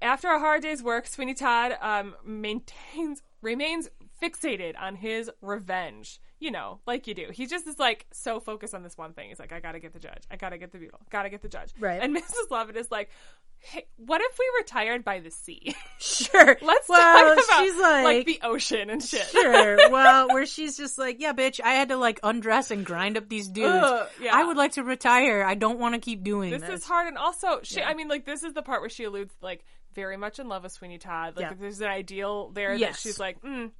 After a hard day's work, Sweeney Todd um, maintains remains fixated on his revenge. You know, like you do. He just is like so focused on this one thing. He's like, I gotta get the judge. I gotta get the beadle. Gotta get the judge. Right. And Mrs. Lovett is like, hey, what if we retired by the sea? Sure. Let's well, talk about she's like, the ocean and shit. sure. Well, where she's just like, yeah, bitch, I had to like undress and grind up these dudes. Ugh, yeah. I would like to retire. I don't want to keep doing this. this is hard and also she i mean like this is the part where she alludes like very much in love with sweeney todd like Yeah. there's an ideal there that she's like mm,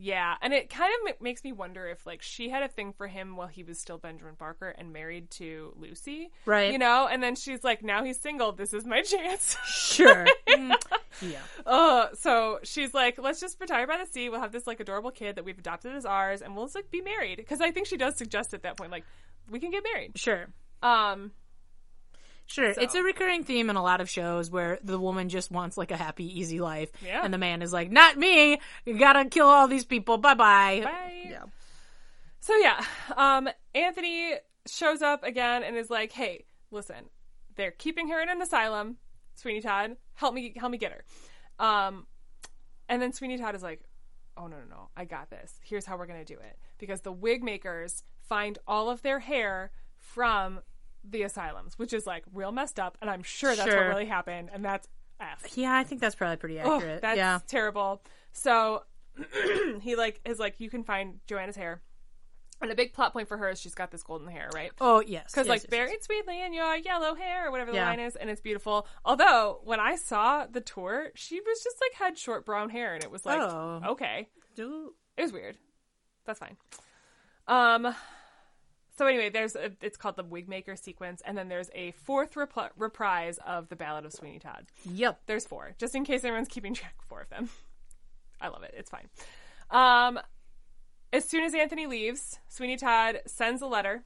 yeah and it kind of ma- makes me wonder if like she had a thing for him while he was still benjamin barker and married to lucy Right. you know and then she's like now he's single this is my chance Sure. Mm, yeah. uh so she's like let's just retire by the sea we'll have this like adorable kid that we've adopted as ours and we'll just like be married because i think she does suggest at that point like we can get married Sure. um Sure. So- It's a recurring theme in a lot of shows where the woman just wants like a happy, easy life. Yeah. And the man is like, not me. You gotta kill all these people. Bye bye. bye Yeah. So yeah, um, Anthony shows up again and is like, "Hey, listen, they're keeping her in an asylum. Sweeney Todd, help me, help me get her." Um, and then Sweeney Todd is like, "Oh no, no, no, I got this. Here's how we're gonna do it because the wig makers find all of their hair from the asylums, which is like real messed up, and I'm sure that's what really happened, and that's f. Yeah, I think that's probably pretty accurate. that's yeah. terrible. So he like is like, you can find Joanna's hair. And a big plot point for her is she's got this golden hair, right? Oh, yes. Because yes, like yes, buried yes. sweetly in your yellow hair or whatever the Yeah. line is, and it's beautiful. Although when I saw the tour, she was just like had short brown hair, and it was like Oh. okay, Do- it was weird. That's fine. Um. So anyway, there's a, it's called the Wigmaker sequence, and then there's a fourth repl- reprise of the Ballad of Sweeney Todd. Yep. There's four, just in case anyone's keeping track. Four of them. I love it. It's fine. Um, as soon as Anthony leaves, Sweeney Todd sends a letter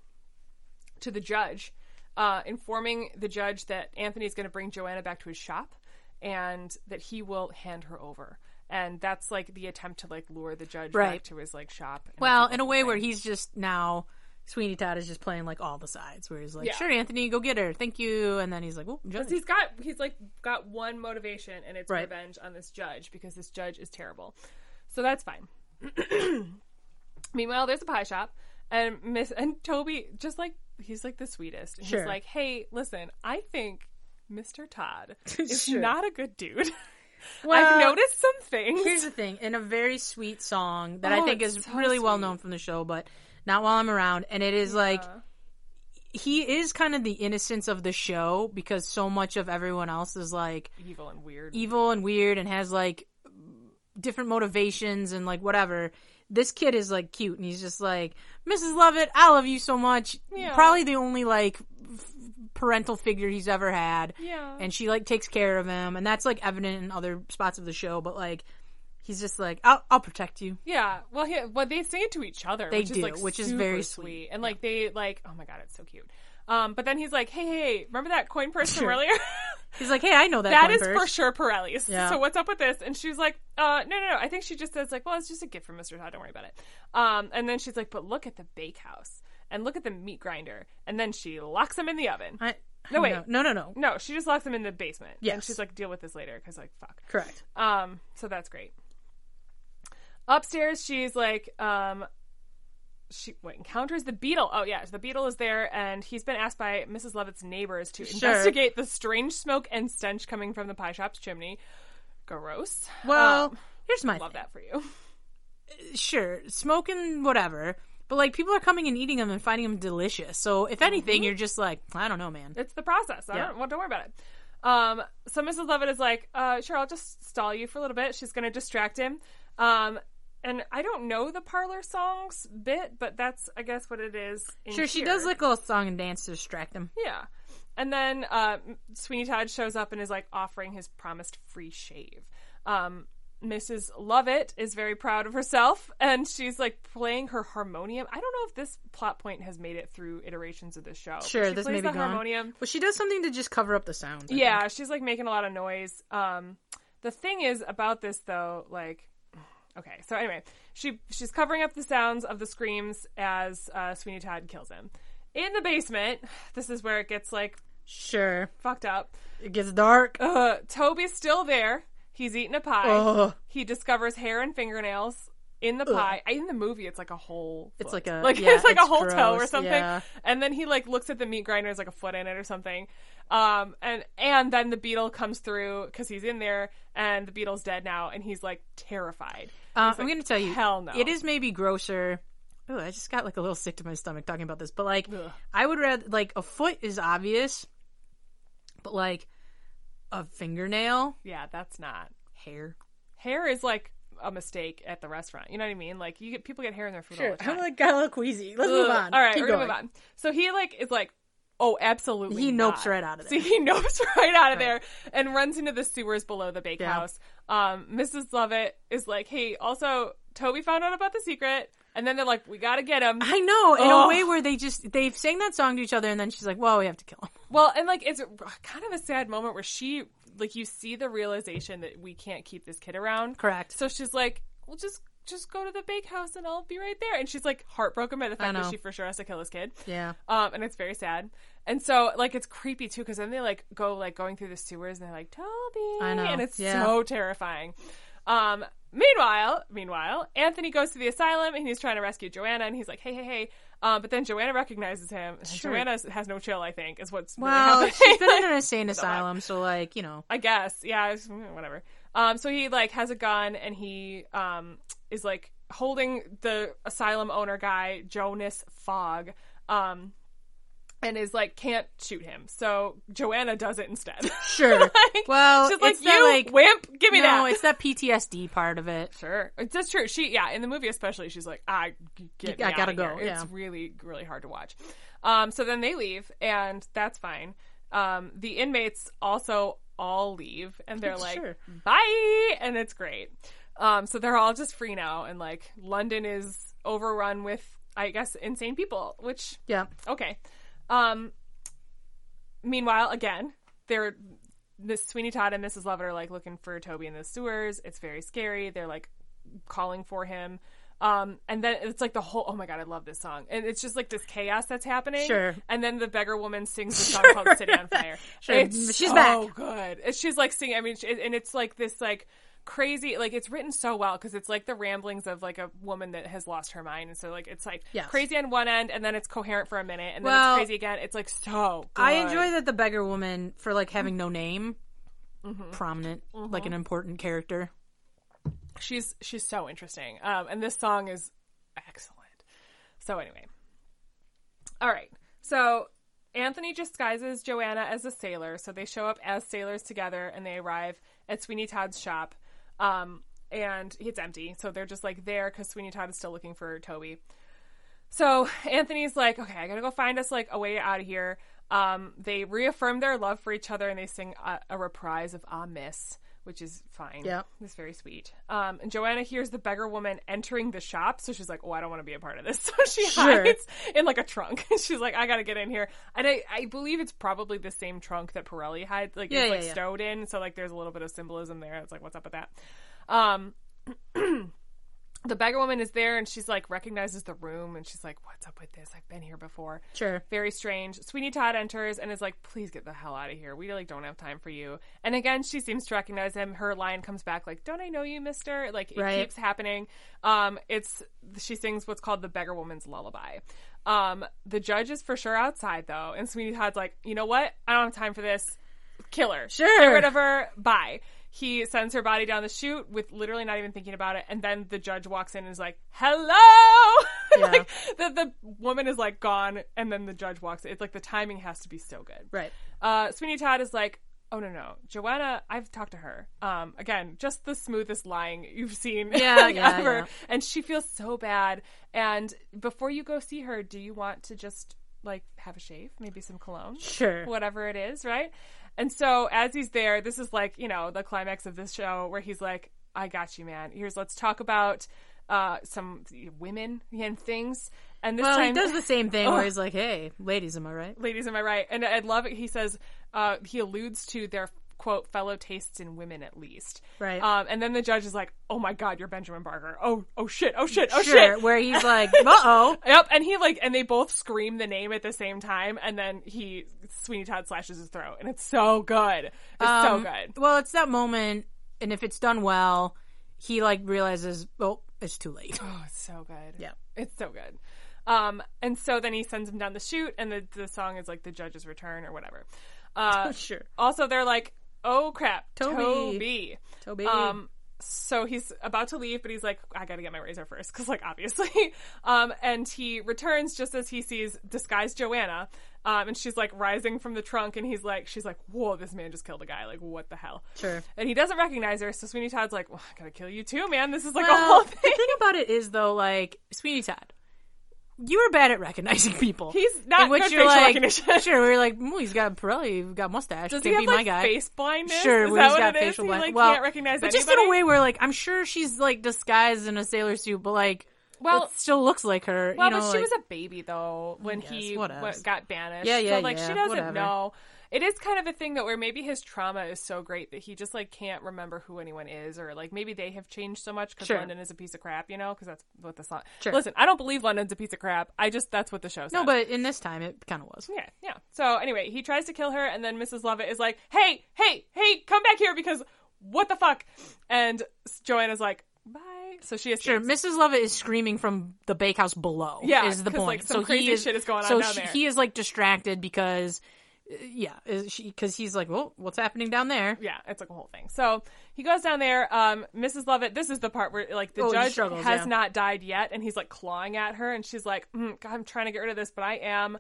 to the judge, uh, informing the judge that Anthony's going to bring Joanna back to his shop, and that he will hand her over. And that's like the attempt to like lure the judge back Right. to his like shop. Well, in a way thing. where he's just now, Sweeney Todd is just playing like all the sides, where he's like, Yeah. sure, Anthony, go get her. Thank you. And then he's like, well, judge. he's got he's like got one motivation and it's Right. revenge on this judge because this judge is terrible so that's fine meanwhile there's a pie shop and miss and toby just like he's like the sweetest and Sure. he's like hey listen i think mr todd is Sure. not a good dude Well, i've noticed some things Here's the thing in a very sweet song that I Oh, think is so really well known from the show, but not while I'm around. And it is like, he is kind of the innocence of the show because so much of everyone else is like evil and weird evil and weird and has like different motivations and like whatever. This kid is like cute and he's just like, Mrs. Lovett, I love you so much. Yeah. Probably the only like f- parental figure he's ever had. yeah And she like takes care of him and that's like evident in other spots of the show, but like he's just like, I'll, I'll protect you. Yeah, well, he, well, they say it to each other, They which do, is like which is very sweet, sweet. and like they like, oh my god, it's so cute. Um, but then he's like, hey, hey, remember that coin purse from earlier? He's like, hey, I know that. that is purse. for sure Pirelli's. Yeah. So what's up with this? And she's like, uh, no, no, no. I think she just says like, well, it's just a gift from Mr. Todd. Don't worry about it. Um, and then she's like, but look at the bakehouse and look at the meat grinder, and then she locks him in the oven. I, No, wait. No, no, no. no. She just locks him in the basement. And she's like, deal with this later because like, fuck. Correct. Um, so that's great. Upstairs, she's like, um, she what, encounters the beadle. Oh yeah, so the beadle is there, and he's been asked by Mrs. Lovett's neighbors to Sure. investigate the strange smoke and stench coming from the pie shop's chimney. Gross. Well, Um, here's my love thing. that for you. sure, smoking whatever, but like people are coming and eating them and finding them delicious. So if anything, you're just like, I don't know, man. It's the process. I Yeah. don't, well, don't worry about it. Um, so Mrs. Lovett is like, uh, sure, I'll just stall you for a little bit. She's going to distract him. Um, and I don't know the parlor songs bit, but that's, I guess, what it is. in Sure, she does like a little song and dance to distract him. Yeah. And then uh, Sweeney Todd shows up and is like offering his promised free shave. Um, Mrs. Lovett is very proud of herself and she's like playing her harmonium. I don't know if this plot point has made it through iterations of the show. Sure, she this plays may be the gone. harmonium. Well, she does something to just cover up the sounds. I Yeah, think. she's like making a lot of noise. Um, the thing is about this though, like, okay, so anyway, she she's covering up the sounds of the screams as uh, Sweeney Todd kills him in the basement. This is where it gets like Sure. fucked up. It gets dark. Uh, Toby's still there. He's eating a pie. Ugh. He discovers hair and fingernails in the pie. In the movie, it's like a whole. It's like a- like yeah, it's like a it's whole toe or something. yeah. And then he like looks at the meat grinder, there's like a foot in it or something. Um, and and then the beadle comes through because he's in there, and the beadle's dead now, and he's like terrified. Um, He's I'm like, going to tell you, hell no. It is maybe grosser. Oh, I just got like a little sick to my stomach talking about this, but like, Ugh. I would rather like a foot is obvious, but like a fingernail, Yeah, that's not hair. hair is like a mistake at the restaurant. You know what I mean? Like you get people get hair in their food all the time. like got a little queasy. Let's Ugh. Move on. All right, we're gonna move on. So he like is like, oh, absolutely. He nopes not. right out of there. See, he nopes right out of there and runs into the sewers below the bakehouse. Um, Mrs. Lovett is like, hey, also Toby found out about the secret, and then they're like, we gotta get him. I know in Ugh. a way where they just they sang that song to each other, and then she's like, "Well, we have to kill him." Well, and like it's kind of a sad moment where she like you see the realization that we can't keep this kid around. Correct. So she's like, "Well, just just go to the bakehouse and I'll be right there." And she's like heartbroken by the fact that she for sure has to kill this kid. Yeah. Um, and it's very sad. And so like it's creepy too because then they like go like going through the sewers and they're like Toby, I know, and it's yeah. so terrifying. Um, meanwhile, meanwhile, Anthony goes to the asylum and he's trying to rescue Joanna and he's like, "Hey, hey, hey!" Um, but then Joanna recognizes him. Sure. Joanna has no chill. I think is what's really Well, happening. she's been in an insane asylum, so like you know, I guess. Yeah, mm, whatever. Um, so he like has a gun and he um is like holding the asylum owner guy, Jonas Fogg, um, and is like can't shoot him. So Joanna does it instead. sure. Like, well, she's like, it's that, you like wimp, give me no, that. it's that PTSD part of it. Sure, It's that's true. She, yeah, in the movie especially, she's like, I get, I gotta go, here. It's really, really hard to watch. Um, so then they leave, and that's fine. Um, the inmates also all leave, and they're like, Sure. bye, and it's great. Um, so they're all just free now, and like London is overrun with, I guess, insane people, which Yeah. Okay. Um. Meanwhile, again, they're Miss Sweeney Todd and Mrs. Lovett are like looking for Toby in the sewers. It's very scary. They're like calling for him. Um, and then it's like the whole. Oh my god, I love this song, and it's just like this chaos that's happening. Sure. And then the beggar woman sings the song called "City on Fire." Sure. It's She's so back. good. And she's like singing. I mean, and it's like this like crazy. Like it's written so well because it's like the ramblings of like a woman that has lost her mind, and so like it's like Yes. crazy on one end, and then it's coherent for a minute, and then Well, it's crazy again. It's like so. Good. I enjoy that the beggar woman for like having no name, Mm-hmm. prominent, like an important character. She's she's so interesting. Um, and this song is excellent. So anyway, all right. So Anthony disguises Joanna as a sailor, so they show up as sailors together, and they arrive at Sweeney Todd's shop. Um, and it's empty, so they're just like there because Sweeney Todd is still looking for Toby. So Anthony's like, okay, I gotta go find us like a way out of here. Um, they reaffirm their love for each other and they sing a, a reprise of Ah Miss, which is fine. Yeah. It's very sweet. Um, and Joanna hears the beggar woman entering the shop, so she's like, oh, I don't want to be a part of this. So she Sure. hides in like a trunk. she's like, I gotta get in here. And I, I believe it's probably the same trunk that Pirelli hides, like Yeah, it's yeah, like yeah. stowed in. So like there's a little bit of symbolism there. It's like, what's up with that? Um, the beggar woman is there and she's like recognizes the room and she's like, What's up with this? I've been here before. Sure. Very strange. Sweeney Todd enters and is like, Please get the hell out of here. We like don't have time for you. And again, she seems to recognize him. Her line comes back like, Don't I know you, mister? Like it Right. keeps happening. Um, it's she sings what's called the beggar woman's lullaby. Um, the judge is for sure outside though, and Sweeney Todd's like, you know what? I don't have time for this. Killer. Sure. Get rid of her. Bye. He sends her body down the chute with literally not even thinking about it, and then the judge walks in and is like, "Hello!" Yeah. like the the woman is like gone, and then the judge walks. in. It's like the timing has to be so good. Right. Uh, Sweeney Todd is like, "Oh no no, Joanna, I've talked to her. Um, again, just the smoothest lying you've seen, Yeah, like, yeah, ever, yeah. and she feels so bad. And before you go see her, do you want to just like have a shave, maybe some cologne?" Sure. whatever it is, right? And so as he's there, this is like, you know, the climax of this show where he's like, I got you, man. Here's let's talk about uh some women and things. And this Well, time he does the same thing Oh. where he's like, "Hey, ladies, am I right?" ladies, am I right? And I love it. He says uh he alludes to their quote fellow tastes in women at least. Right. Um and then the judge is like, "Oh my god, you're Benjamin Barker. Oh, oh shit. Oh shit. Oh sure. shit." Where he's like, "Uh oh." Yep, and he like, and they both scream the name at the same time, and then he Sweeney Todd slashes his throat, and it's so good. It's so Um, good. Well, it's that moment. and if it's done well, he like realizes, oh, it's too late. Oh, it's so good. Yeah. It's so good. Um, and so then he sends him down the chute, and the, the song is like the judge's return or whatever. Uh, sure. also, they're like, oh crap, Toby. Toby. Toby. Um, so he's about to leave, but he's like, I gotta get my razor first, because, like, obviously. um, and he returns just as he sees disguised Joanna. Um, and she's like rising from the trunk, and he's like, she's like, whoa, this man just killed a guy. Like, what the hell? Sure. And he doesn't recognize her, so Sweeney Todd's like, well, I gotta kill you too, man. This is like a Well, whole the thing. thing about it is though, like Sweeney Todd, you were bad at recognizing people. He's not In which good you're facial like, recognition. sure, we are like, "Ooh, he's got probably got mustache. Does Can't he be have my like guy. face blindness? Sure, is he's what got facial He, blind- like, well, can't recognize but just in a way where like I'm sure she's like disguised in a sailor suit, but like Well- it still looks like her. Well, you know, but she like- was a baby though when guess, he got banished. Yeah, yeah, So like yeah, she doesn't whatever. know. It is kind of a thing that where maybe his trauma is so great that he just like can't remember who anyone is, or like maybe they have changed so much because Sure. London is a piece of crap, you know? Because that's what the song. Sure. Listen, I don't believe London's a piece of crap. I just that's what the show says. no, but in this time it kind of was. Yeah, yeah. So anyway, he tries to kill her, and then Mrs. Lovett is like, "Hey, hey, hey, come back here because what the fuck?" And Joanna's like, "Bye." So she is Sure. Mrs. Lovett is screaming from the bakehouse below. Yeah, is the point. like, so he is, shit is going on so down she- there. he is like distracted because, yeah, because he's like, well, what's happening down there? Yeah, it's like a whole thing. So he goes down there. Um, Mrs. Lovett. This is the part where like the Oh, judge struggles, has yeah. not died yet, and he's like clawing at her, and she's like, mm, "God, I'm trying to get rid of this, but I am."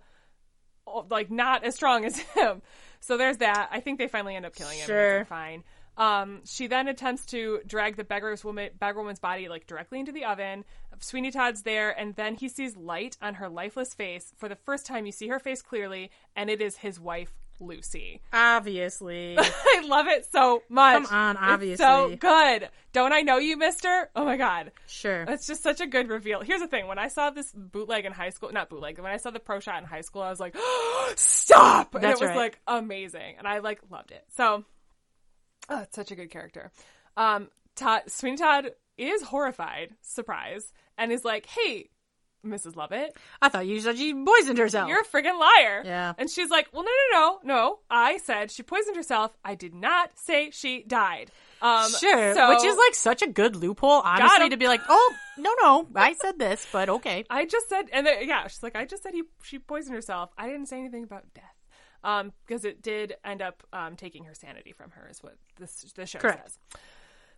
oh, Like not as strong as him, so there's that. I think they finally end up killing him. Sure. fine. Um, she then attempts to drag the beggar's woman, beggar woman's body like directly into the oven. Sweeney Todd's there, and then he sees light on her lifeless face. For the first time, you see her face clearly, and it is his wife, Lucy. Obviously, I love it so much. Come on, It's obviously. so good. Don't I know you, Mister? Oh my god, sure. it's just such a good reveal. Here's the thing: when I saw this bootleg in high school, not bootleg, when I saw the pro shot in high school, I was like, "Stop!" And That's it was right. like amazing, and I like loved it. So, oh, it's such a good character. Um, Todd, Sweeney Todd is horrified, surprise, and is like, "Hey, Mrs. Lovett, I thought you said she poisoned herself. you're a friggin' liar. Yeah. And she's like, well, no, no, no, no. I said she poisoned herself. I did not say she died. Um, sure, so which is like such a good loophole, honestly, to be like, oh no, no, I said this, but okay. I just said, and then, yeah, she's like, I just said he she poisoned herself. I didn't say anything about death. Um, because it did end up um, taking her sanity from her, is what this the show Correct. says.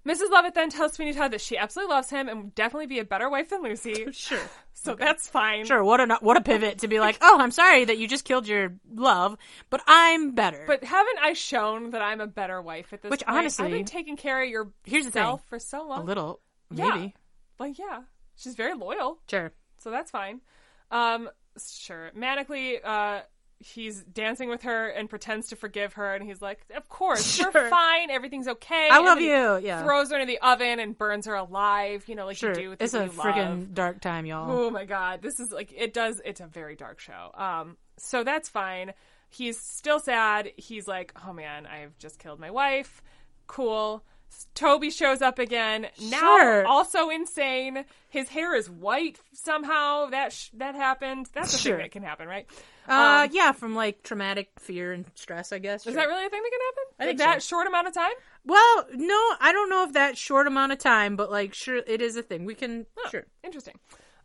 Mrs. Lovett then tells Sweeney Todd that she absolutely loves him and would definitely be a better wife than Lucy. Sure. So that's fine. Sure, what a what a pivot to be like, oh, I'm sorry that you just killed your love, but I'm better. But haven't I shown that I'm a better wife at this Which, point? honestly- I've been taking care of your Here's the thing. for so long. a little, Yeah. maybe. Like, yeah, she's very loyal, Sure. so that's fine. Um, sure. Manically, uh, he's dancing with her and pretends to forgive her, and he's like, "Of course, we're fine. Everything's okay." I And love you. Yeah. Throws her into the oven and burns her alive. You know, like sure. you do with It's a people you love. friggin' dark time, y'all. Oh my god, this is like it does. It's a very dark show. Um, so that's fine. He's still sad. He's like, oh man, I've just killed my wife. Cool. Toby shows up again. Now Sure. also insane. His hair is white somehow. That sh- that happened. That's a Sure. thing that can happen, right? Uh, Um, yeah, from like traumatic fear and stress, I guess. Is Sure. that really a thing that can happen? I think In that so. short amount of time? Well, no, I don't know if that short amount of time, but like, sure, it is a thing. We can, Oh, sure. Interesting.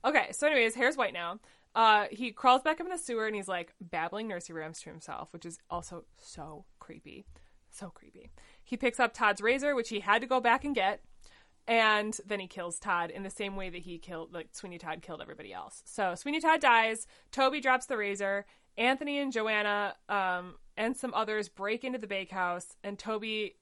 Okay, so anyway, anyways, hair's white now. Uh, he crawls back up in the sewer and he's like babbling nursery rhymes to himself, which is also so creepy. So creepy. He picks up Todd's razor, which he had to go back and get, and then he kills Todd in the same way that he killed, like Sweeney Todd killed everybody else. So Sweeney Todd dies. Toby drops the razor. Anthony and Joanna um, and some others break into the bakehouse, and Toby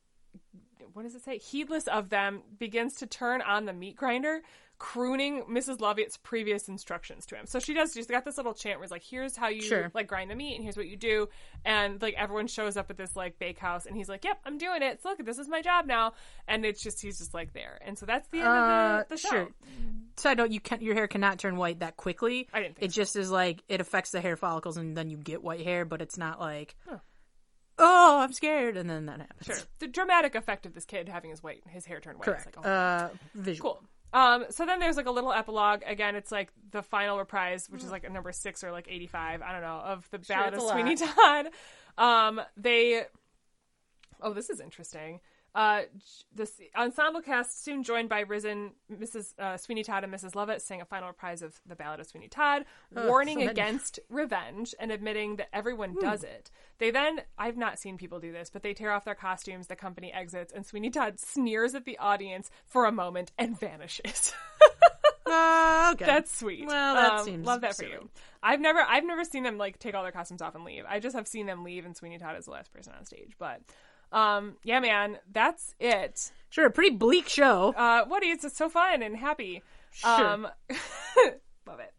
what does it say? Heedless of them, begins to turn on the meat grinder, crooning Mrs. Lovett's previous instructions to him. So she does. She's got this little chant where it's like, "Here's how you Sure. like grind the meat, and here's what you do." And like everyone shows up at this like bakehouse, and he's like, "Yep, I'm doing it. So look, this is my job now." And it's just he's just like there, and so that's the end Uh, of the, the show. sure. Side note: you can't. your hair cannot turn white that quickly. I didn't think It just is like it affects the hair follicles, and then you get white hair, but it's not like, Huh. oh, I'm scared, and then that happens. Sure, the dramatic effect of this kid having his white his hair turn white. Correct. Like, oh, uh, visual. Cool. Um, so then there's like a little epilogue. Again, it's like the final reprise, which is like a number six or like 85, I don't know, of the Ballad it's of Sweeney. Todd. Um, they, oh, this is interesting. Uh, this ensemble cast soon joined by Risen Mrs. Uh, Sweeney Todd and Mrs. Lovett sang a final reprise of the Ballad of Sweeney Todd, Oh, warning so against revenge and admitting that everyone does it. They then, I've not seen people do this, but they tear off their costumes, the company exits, and Sweeney Todd sneers at the audience for a moment and vanishes. Uh, okay. That's sweet. Well, that Um, seems love that silly. for you. I've never I've never seen them like take all their costumes off and leave. I just have seen them leave and Sweeney Todd is the last person on stage. But um yeah man, that's it. sure. A pretty bleak show. Uh what is it's so fun and happy. Sure. Um love it.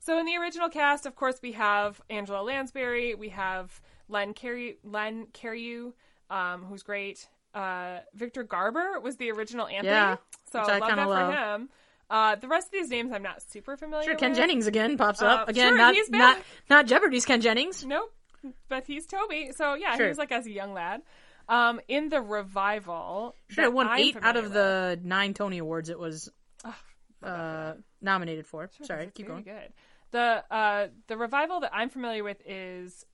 So in the original cast, of course, we have Angela Lansbury, we have Len Carey Len Cariou, um, who's great. Uh Victor Garber was the original Anthony. Yeah, so I love that love. for him. Uh, the rest of these names I'm not super familiar Sure, with. Ken Jennings again pops Uh, up again. sure, not he's not not Jeopardy's Ken Jennings. Nope. But he's Toby. So yeah, Sure. he was like as a young lad. Um, in the revival, Sure, it won I'm eight out of the nine Tony Awards it was Oh, uh, nominated for. with. Sorry, keep going. Good. The uh, the revival that I'm familiar with is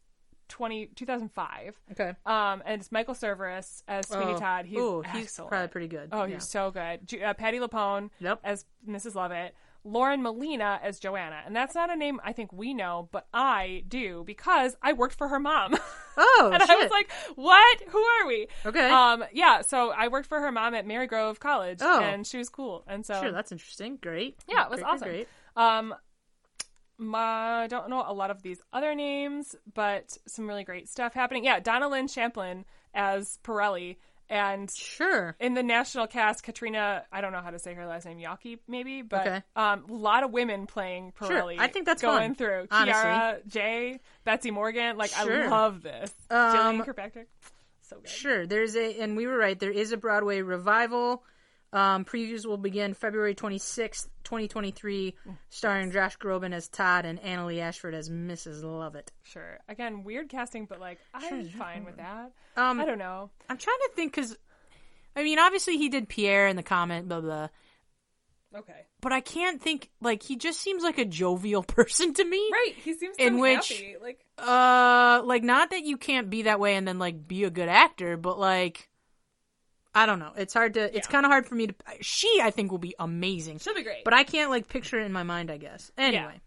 20, 2005. Okay. Um, and it's Michael Cerveris as Sweeney Oh, Todd. He's ooh, he's probably pretty good. Oh, Yeah. he's so good. Uh, Patti LuPone Yep. as Mrs. Lovett. Lauren Molina as Joanna. And that's not a name I think we know, but I do because I worked for her mom. Oh, and shit. I was like, "What? Who are we?" Okay. Um. Yeah. So I worked for her mom at Marygrove College, Oh. and she was cool. And so, sure, that's interesting. Great. yeah, it was Great, awesome. great. Um, my, I don't know a lot of these other names, but some really great stuff happening. Yeah, Donna Lynn Champlin as Pirelli, and Sure. in the national cast, Katrina, I don't know how to say her last name, Yaki maybe, but Okay. um, a lot of women playing Sure, Pirelli. I think that's going fun, through honestly. Kiara, Jay, Betsy Morgan. Like Sure. I love this. Um, Jillian Kirkpatrick, so good. Sure. There's a, and we were right. There is a Broadway revival. Um, previews will begin February 26th, 2023, starring Josh Groban as Todd and Annaleigh Ashford as Mrs. Lovett. Sure. Again, weird casting, but like I'm fine with that. Um, I don't know. I'm trying to think because, I mean, obviously he did Pierre in the Comet, blah blah. Okay. But I can't think like he just seems like a jovial person to me. Right. He seems so In which- happy. Like Uh, like not that you can't be that way and then like be a good actor, but like, I don't know. It's hard to. It's Yeah. kind of hard for me to. She, I think, will be amazing. she'll be great. But I can't like picture it in my mind. I guess. Anyway,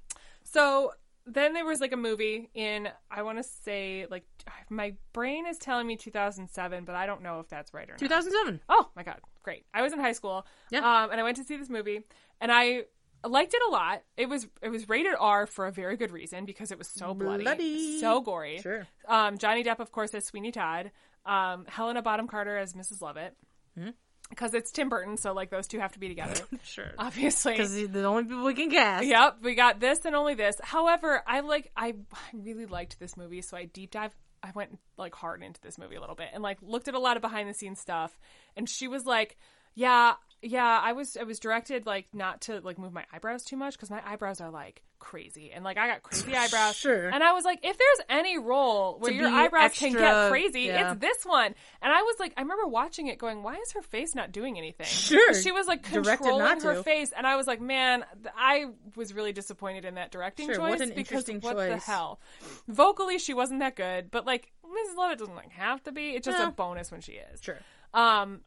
So then there was like a movie in I want to say like my brain is telling me 2007, but I don't know if that's right or not. 2007. Oh my god, great! I was in high school, Yeah. um, and I went to see this movie, and I liked it a lot. It was it was rated R for a very good reason because it was so bloody, Bloody. so gory. Sure. Um, Johnny Depp, of course, as Sweeney Todd. Um, Helena Bonham Carter as Mrs. Lovett. Hmm? Because it's Tim Burton, so like those two have to be together, Sure. obviously. Because the only people we can cast. Yep, we got this and only this. However, I like I really liked this movie, so I deep dive I went like hard into this movie a little bit and like looked at a lot of behind the scenes stuff and she was like, "Yeah, yeah, I was I was directed like not to like move my eyebrows too much cuz my eyebrows are like crazy and like I got crazy eyebrows." Sure. And I was like, "If there's any role where To your eyebrows can get crazy, yeah. it's this one." And I was like, I remember watching it going, "Why is her face not doing anything?" Sure. She was like controlling her to. face and I was like, "Man, I was really disappointed in that directing Sure, choice because interesting what the hell? Vocally, she wasn't that good, but like Mrs. Lovett doesn't like have to be. It's just Yeah. a bonus when she is. Sure. Um,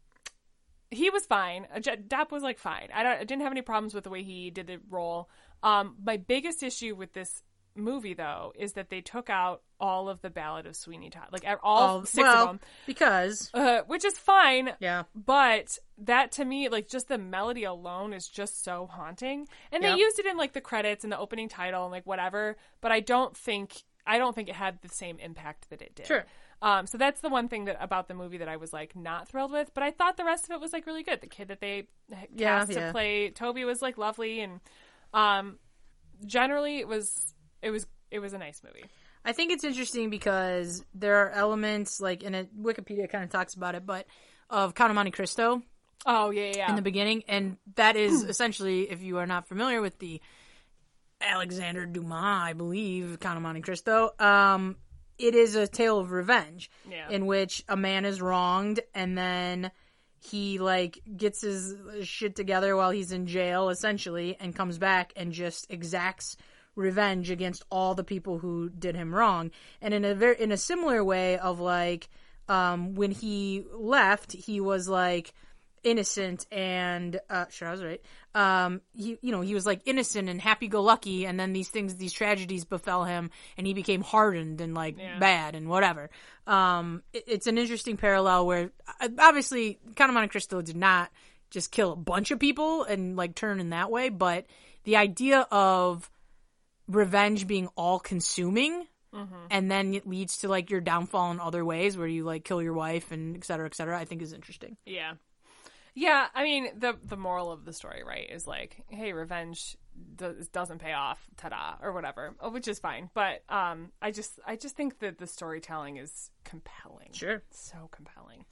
he was fine. Depp was like fine. I, don't, I didn't have any problems with the way he did the role. Um, my biggest issue with this movie though is that they took out all of the Ballad of Sweeney Todd, like all, All- six well, of them, because uh, which is fine. yeah, But that to me, like just the melody alone is just so haunting. And Yep. they used it in like the credits and the opening title and like whatever. But I don't think I don't think it had the same impact that it did. Sure. Um, so that's the one thing that about the movie that I was like not thrilled with. But I thought the rest of it was like really good. The kid that they cast yeah. to play Toby was like lovely, and um, generally it was it was it was a nice movie. I think it's interesting because there are elements like, and it, Wikipedia kind of talks about it, but of Count of Monte Cristo Oh yeah, yeah. in the beginning, and that is essentially, if you are not familiar with the Alexander Dumas, I believe, Count of Monte Cristo, um, it is a tale of revenge Yeah. in which a man is wronged and then he like gets his shit together while he's in jail essentially and comes back and just exacts revenge against all the people who did him wrong and in a very in a similar way of like um, when he left, he was like innocent and uh, sure I was right. Um, he you know he was like innocent and happy go lucky, and then these things, these tragedies befell him, and he became hardened and like Yeah. bad and whatever. Um, it- it's an interesting parallel where obviously Count of Monte Cristo did not just kill a bunch of people and like turn in that way, but the idea of revenge being all consuming and then it leads to like your downfall in other ways where you like kill your wife and et cetera, et cetera, I think is interesting. Yeah. Yeah, I mean the the moral of the story, right, is like, hey, revenge does, doesn't pay off, ta-da, or whatever, oh, which is fine. But um, I just I just think that the storytelling is compelling. Sure. so compelling.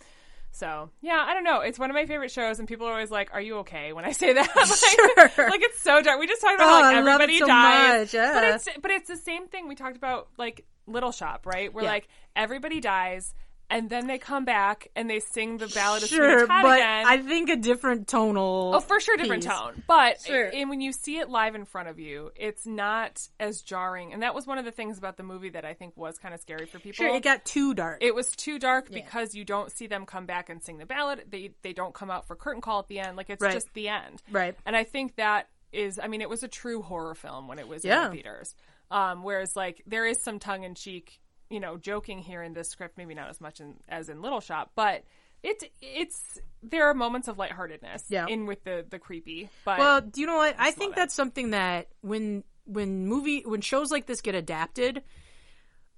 So yeah, I don't know. It's one of my favorite shows, and people are always like, "Are you okay?" When I say that, like, Sure. like it's so dark. We just talked about Oh, how, like I love it everybody so dies, much, yeah. but it's but it's the same thing we talked about, like Little Shop, right? Where Yeah. like everybody dies, and then they come back and they sing the ballad of Sure, Sweeney Todd but again. I think a different tonal. Oh, for sure, different piece. tone. But Sure. and when you see it live in front of you, it's not as jarring. And that was one of the things about the movie that I think was kind of scary for people. Sure, it got too dark. It was too dark because you don't see them come back and sing the ballad. They they don't come out for curtain call at the end. Like it's Right. just the end. Right. And I think that is I mean it was a true horror film when it was in the theaters. Um whereas like there is some tongue in cheek, you know, joking here in this script, maybe not as much in, as in Little Shop, but it's it's there are moments of lightheartedness Yeah. in with the the creepy. But Well, do you know what? I think it. that's something that when when movie when shows like this get adapted,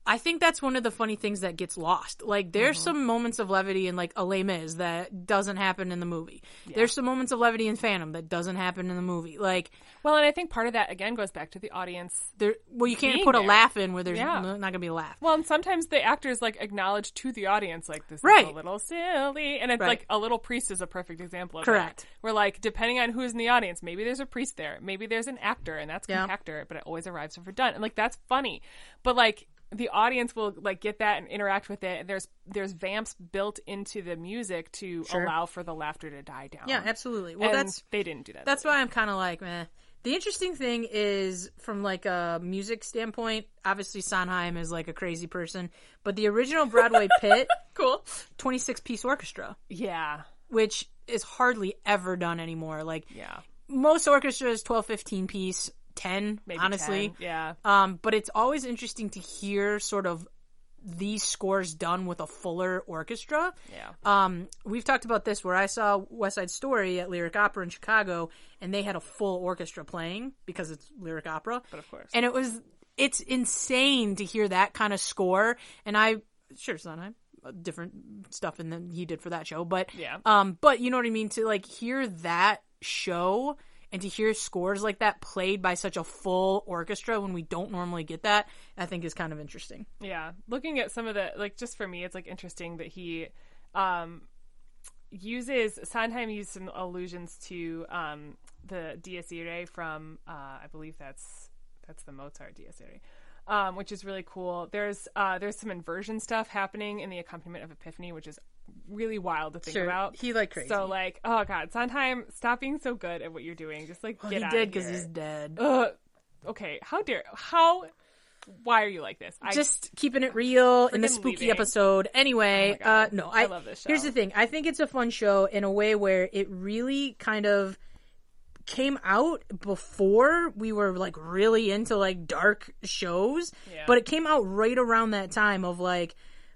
I think that's one of the funny things that gets lost. Like there's Mm-hmm. some moments of levity in like a Les Mis that doesn't happen in the movie. There's some moments of levity in Phantom that doesn't happen in the movie. Like well, and I think part of that again goes back to the audience there, well, you can't put a laugh in where there's Yeah. no- not gonna be a laugh. Well, and sometimes the actors like acknowledge to the audience like this is a little silly, and it's Right. like a little priest is a perfect example of Correct. that. Where like depending on who's in the audience, maybe there's a priest there, maybe there's an actor, and that's Yeah. compactor, but it always arrives overdone, and like that's funny, but like the audience will like get that and interact with it. And there's there's vamps built into the music to Sure. allow for the laughter to die down. Yeah, absolutely. Well, and that's they didn't do that. that's why I'm kind of like, meh. The interesting thing is, from like a music standpoint, obviously Sondheim is like a crazy person, but the original Broadway Pit, cool. 26 piece orchestra, Yeah, which is hardly ever done anymore. Like yeah, most orchestras, 12, 15 piece, 10, maybe honestly. 10. Yeah, Um, but it's always interesting to hear sort of these scores done with a fuller orchestra. yeah. Um, we've talked about this where I saw West Side Story at Lyric Opera in Chicago, and they had a full orchestra playing because it's lyric opera. But of course. and it was it's insane to hear that kind of score. And I sure Sondheim, uh, different stuff than he did for that show, but Yeah. um, but you know what I mean to like hear that show. And to hear scores like that played by such a full orchestra when we don't normally get that, I think is kind of interesting. Yeah, looking at some of the like, just for me, it's like interesting that he um, uses Sondheim used some allusions to um, the Dies Irae from uh, I believe that's that's the Mozart Dies Irae. Um, which is really cool. There's uh, there's some inversion stuff happening in the accompaniment of Epiphany, which is really wild to think about. he like crazy. So like, oh god, Sondheim, stop being so good at what you're doing. Just like Well, get he out did because because he's dead. Ugh. Okay, how dare how? Why are you like this? I just keeping it real in the spooky leaving. episode. Anyway, Oh uh, no, I I, love this show. Here's the thing: I think it's a fun show in a way where it really kind of came out before we were like really into like dark shows, Yeah. but it came out right around that time of like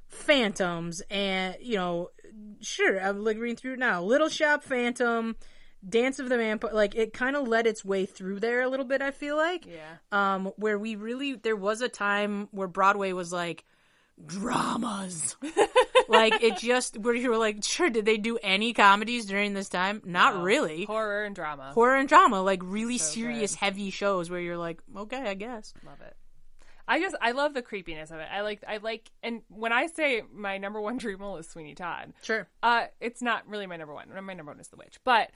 Phantoms and you know, sure, I'm like reading through it now. Little Shop Phantom. Dance of the Vampire, like it kind of led its way through there a little bit. I feel like, Yeah. um, where we really there was a time where Broadway was like dramas, like it just where you were like, sure, did they do any comedies during this time? Not really. horror and drama. Horror and drama, like really So serious, good. heavy shows where you're like, okay, I guess. Love it. I just I love the creepiness of it. I like I like and when I say my number one dream role is Sweeney Todd, Sure. uh, it's not really my number one. My number one is the witch, but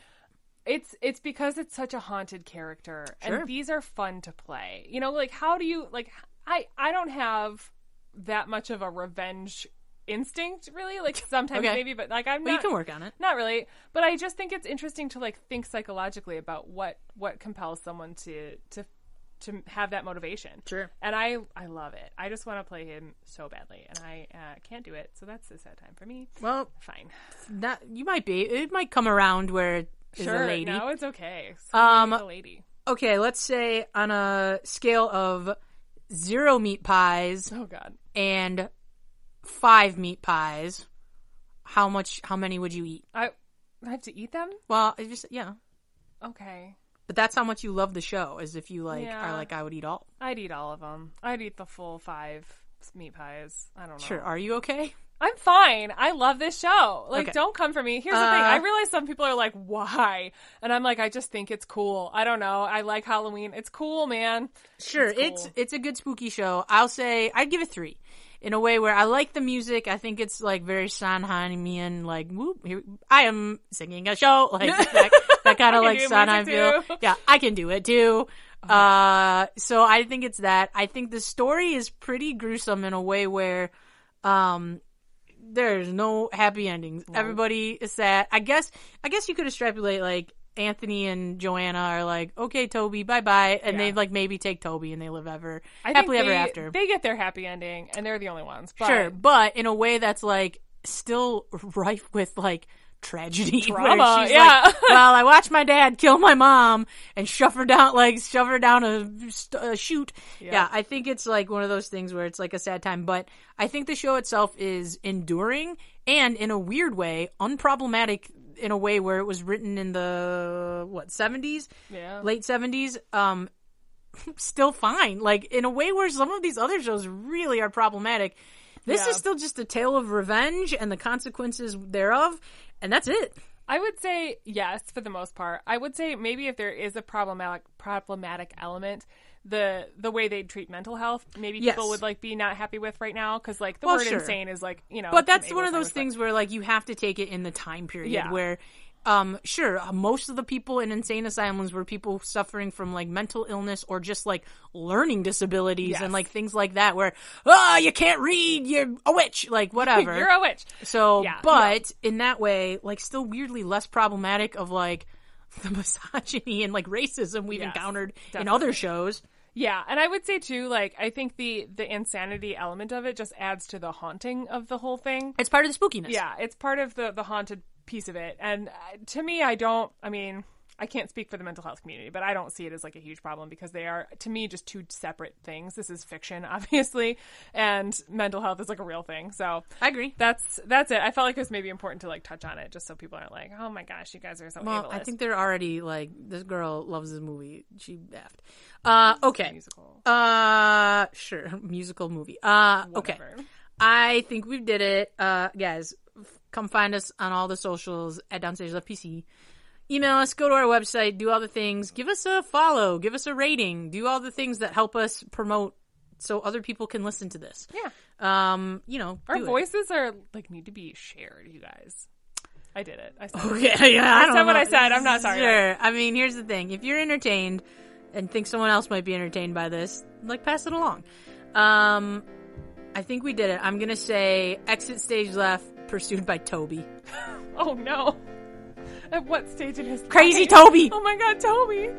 it's it's because it's such a haunted character, Sure. and these are fun to play. You know, like how do you like? I I don't have that much of a revenge instinct, really. Like sometimes Okay. maybe, but like I'm Well, not. you can work on it. Not really, but I just think it's interesting to like think psychologically about what what compels someone to to to have that motivation. Sure. And I I love it. I just want to play him so badly, and I uh, can't do it. So that's a sad time for me. Well, Fine. that you might be. It might come around where it's sure. a lady. No, it's okay. Um, a lady. Okay, let's say on a scale of zero meat pies Oh God. and five meat pies, how much? How many would you eat? I I have to eat them. Well, I just yeah, Okay. But that's how much you love the show. As if you like Yeah. are like I would eat all. I'd eat all of them. I'd eat the full five meat pies. I don't know. Sure. Are you okay? I'm fine. I love this show. Like, Okay. don't come for me. Here's the thing. Uh, I realize some people are like, why? And I'm like, I just think it's cool. I don't know. I like Halloween. It's cool, man. Sure, It's it's cool. it's a good spooky show. I'll say I'd give it three. In a way where I like the music, I think it's like very Sondheimian, like whoop, here, I am singing a show, like that, that kind of like Sondheim feel. Yeah, I can do it too. Uh, so I think it's that. I think the story is pretty gruesome in a way where, um, there's no happy endings. Everybody is sad. I guess. I guess you could extrapolate like Anthony and Joanna are like, okay, Toby, bye bye, and Yeah. they like maybe take Toby and they live ever I happily ever they- after. They get their happy ending, and they're the only ones. But sure, but in a way that's like still rife with like tragedy. she's yeah. like, well, I watched my dad kill my mom and shove her down, like shove her down a, a chute. Yeah. I think it's like one of those things where it's like a sad time, but I think the show itself is enduring and in a weird way unproblematic in a way where it was written in the what 70s, Yeah. late 70s. Um, still fine. Like in a way where some of these other shows really are problematic. This Yeah. is still just a tale of revenge and the consequences thereof, and that's it. I would say yes for the most part. I would say maybe if there is a problematic problematic element, the the way they treat mental health, maybe Yes. people would like be not happy with right now because like the Well, word sure. insane is like you know. But that's one of those things where like you have to take it in the time period Yeah. where um sure uh, most of the people in insane asylums were people suffering from like mental illness or just like learning disabilities Yes. and like things like that where ah you can't read you're a witch like whatever You're a witch. so Yeah, but in that way like still weirdly less problematic of like the misogyny and like racism we've Yes, encountered in other shows Yeah, and I would say too, like I think the the insanity element of it just adds to the haunting of the whole thing. it's part of the spookiness Yeah, it's part of the the haunted piece of it, and uh, to me, I don't. I mean, I can't speak for the mental health community, but I don't see it as like a huge problem because they are to me just two separate things. This is fiction, obviously, and mental health is like a real thing. So I agree that's that's it. I felt like it was maybe important to like touch on it just so people aren't like, oh my gosh, you guys are so Well, ableist. I think they're already like this girl loves this movie. She effed. Uh, okay. musical. Uh, sure. Musical movie. Uh, okay. I think we did it. Uh, guys, come find us on all the socials at Downstage Left PC. Email us, go to our website, do all the things. Give us a follow, give us a rating, do all the things that help us promote so other people can listen to this. Yeah, Um, you know, our do it. voices are like need to be shared. You guys, I did it. I said it. Okay, yeah, I, I said what. I said. I'm not sorry. Sure. I mean, here's the thing: if you're entertained and think someone else might be entertained by this, like pass it along. Um, I think we did it. I'm gonna say exit stage left, pursued by Toby. Oh no. At what stage in his Crazy life? Toby. Oh my god, Toby.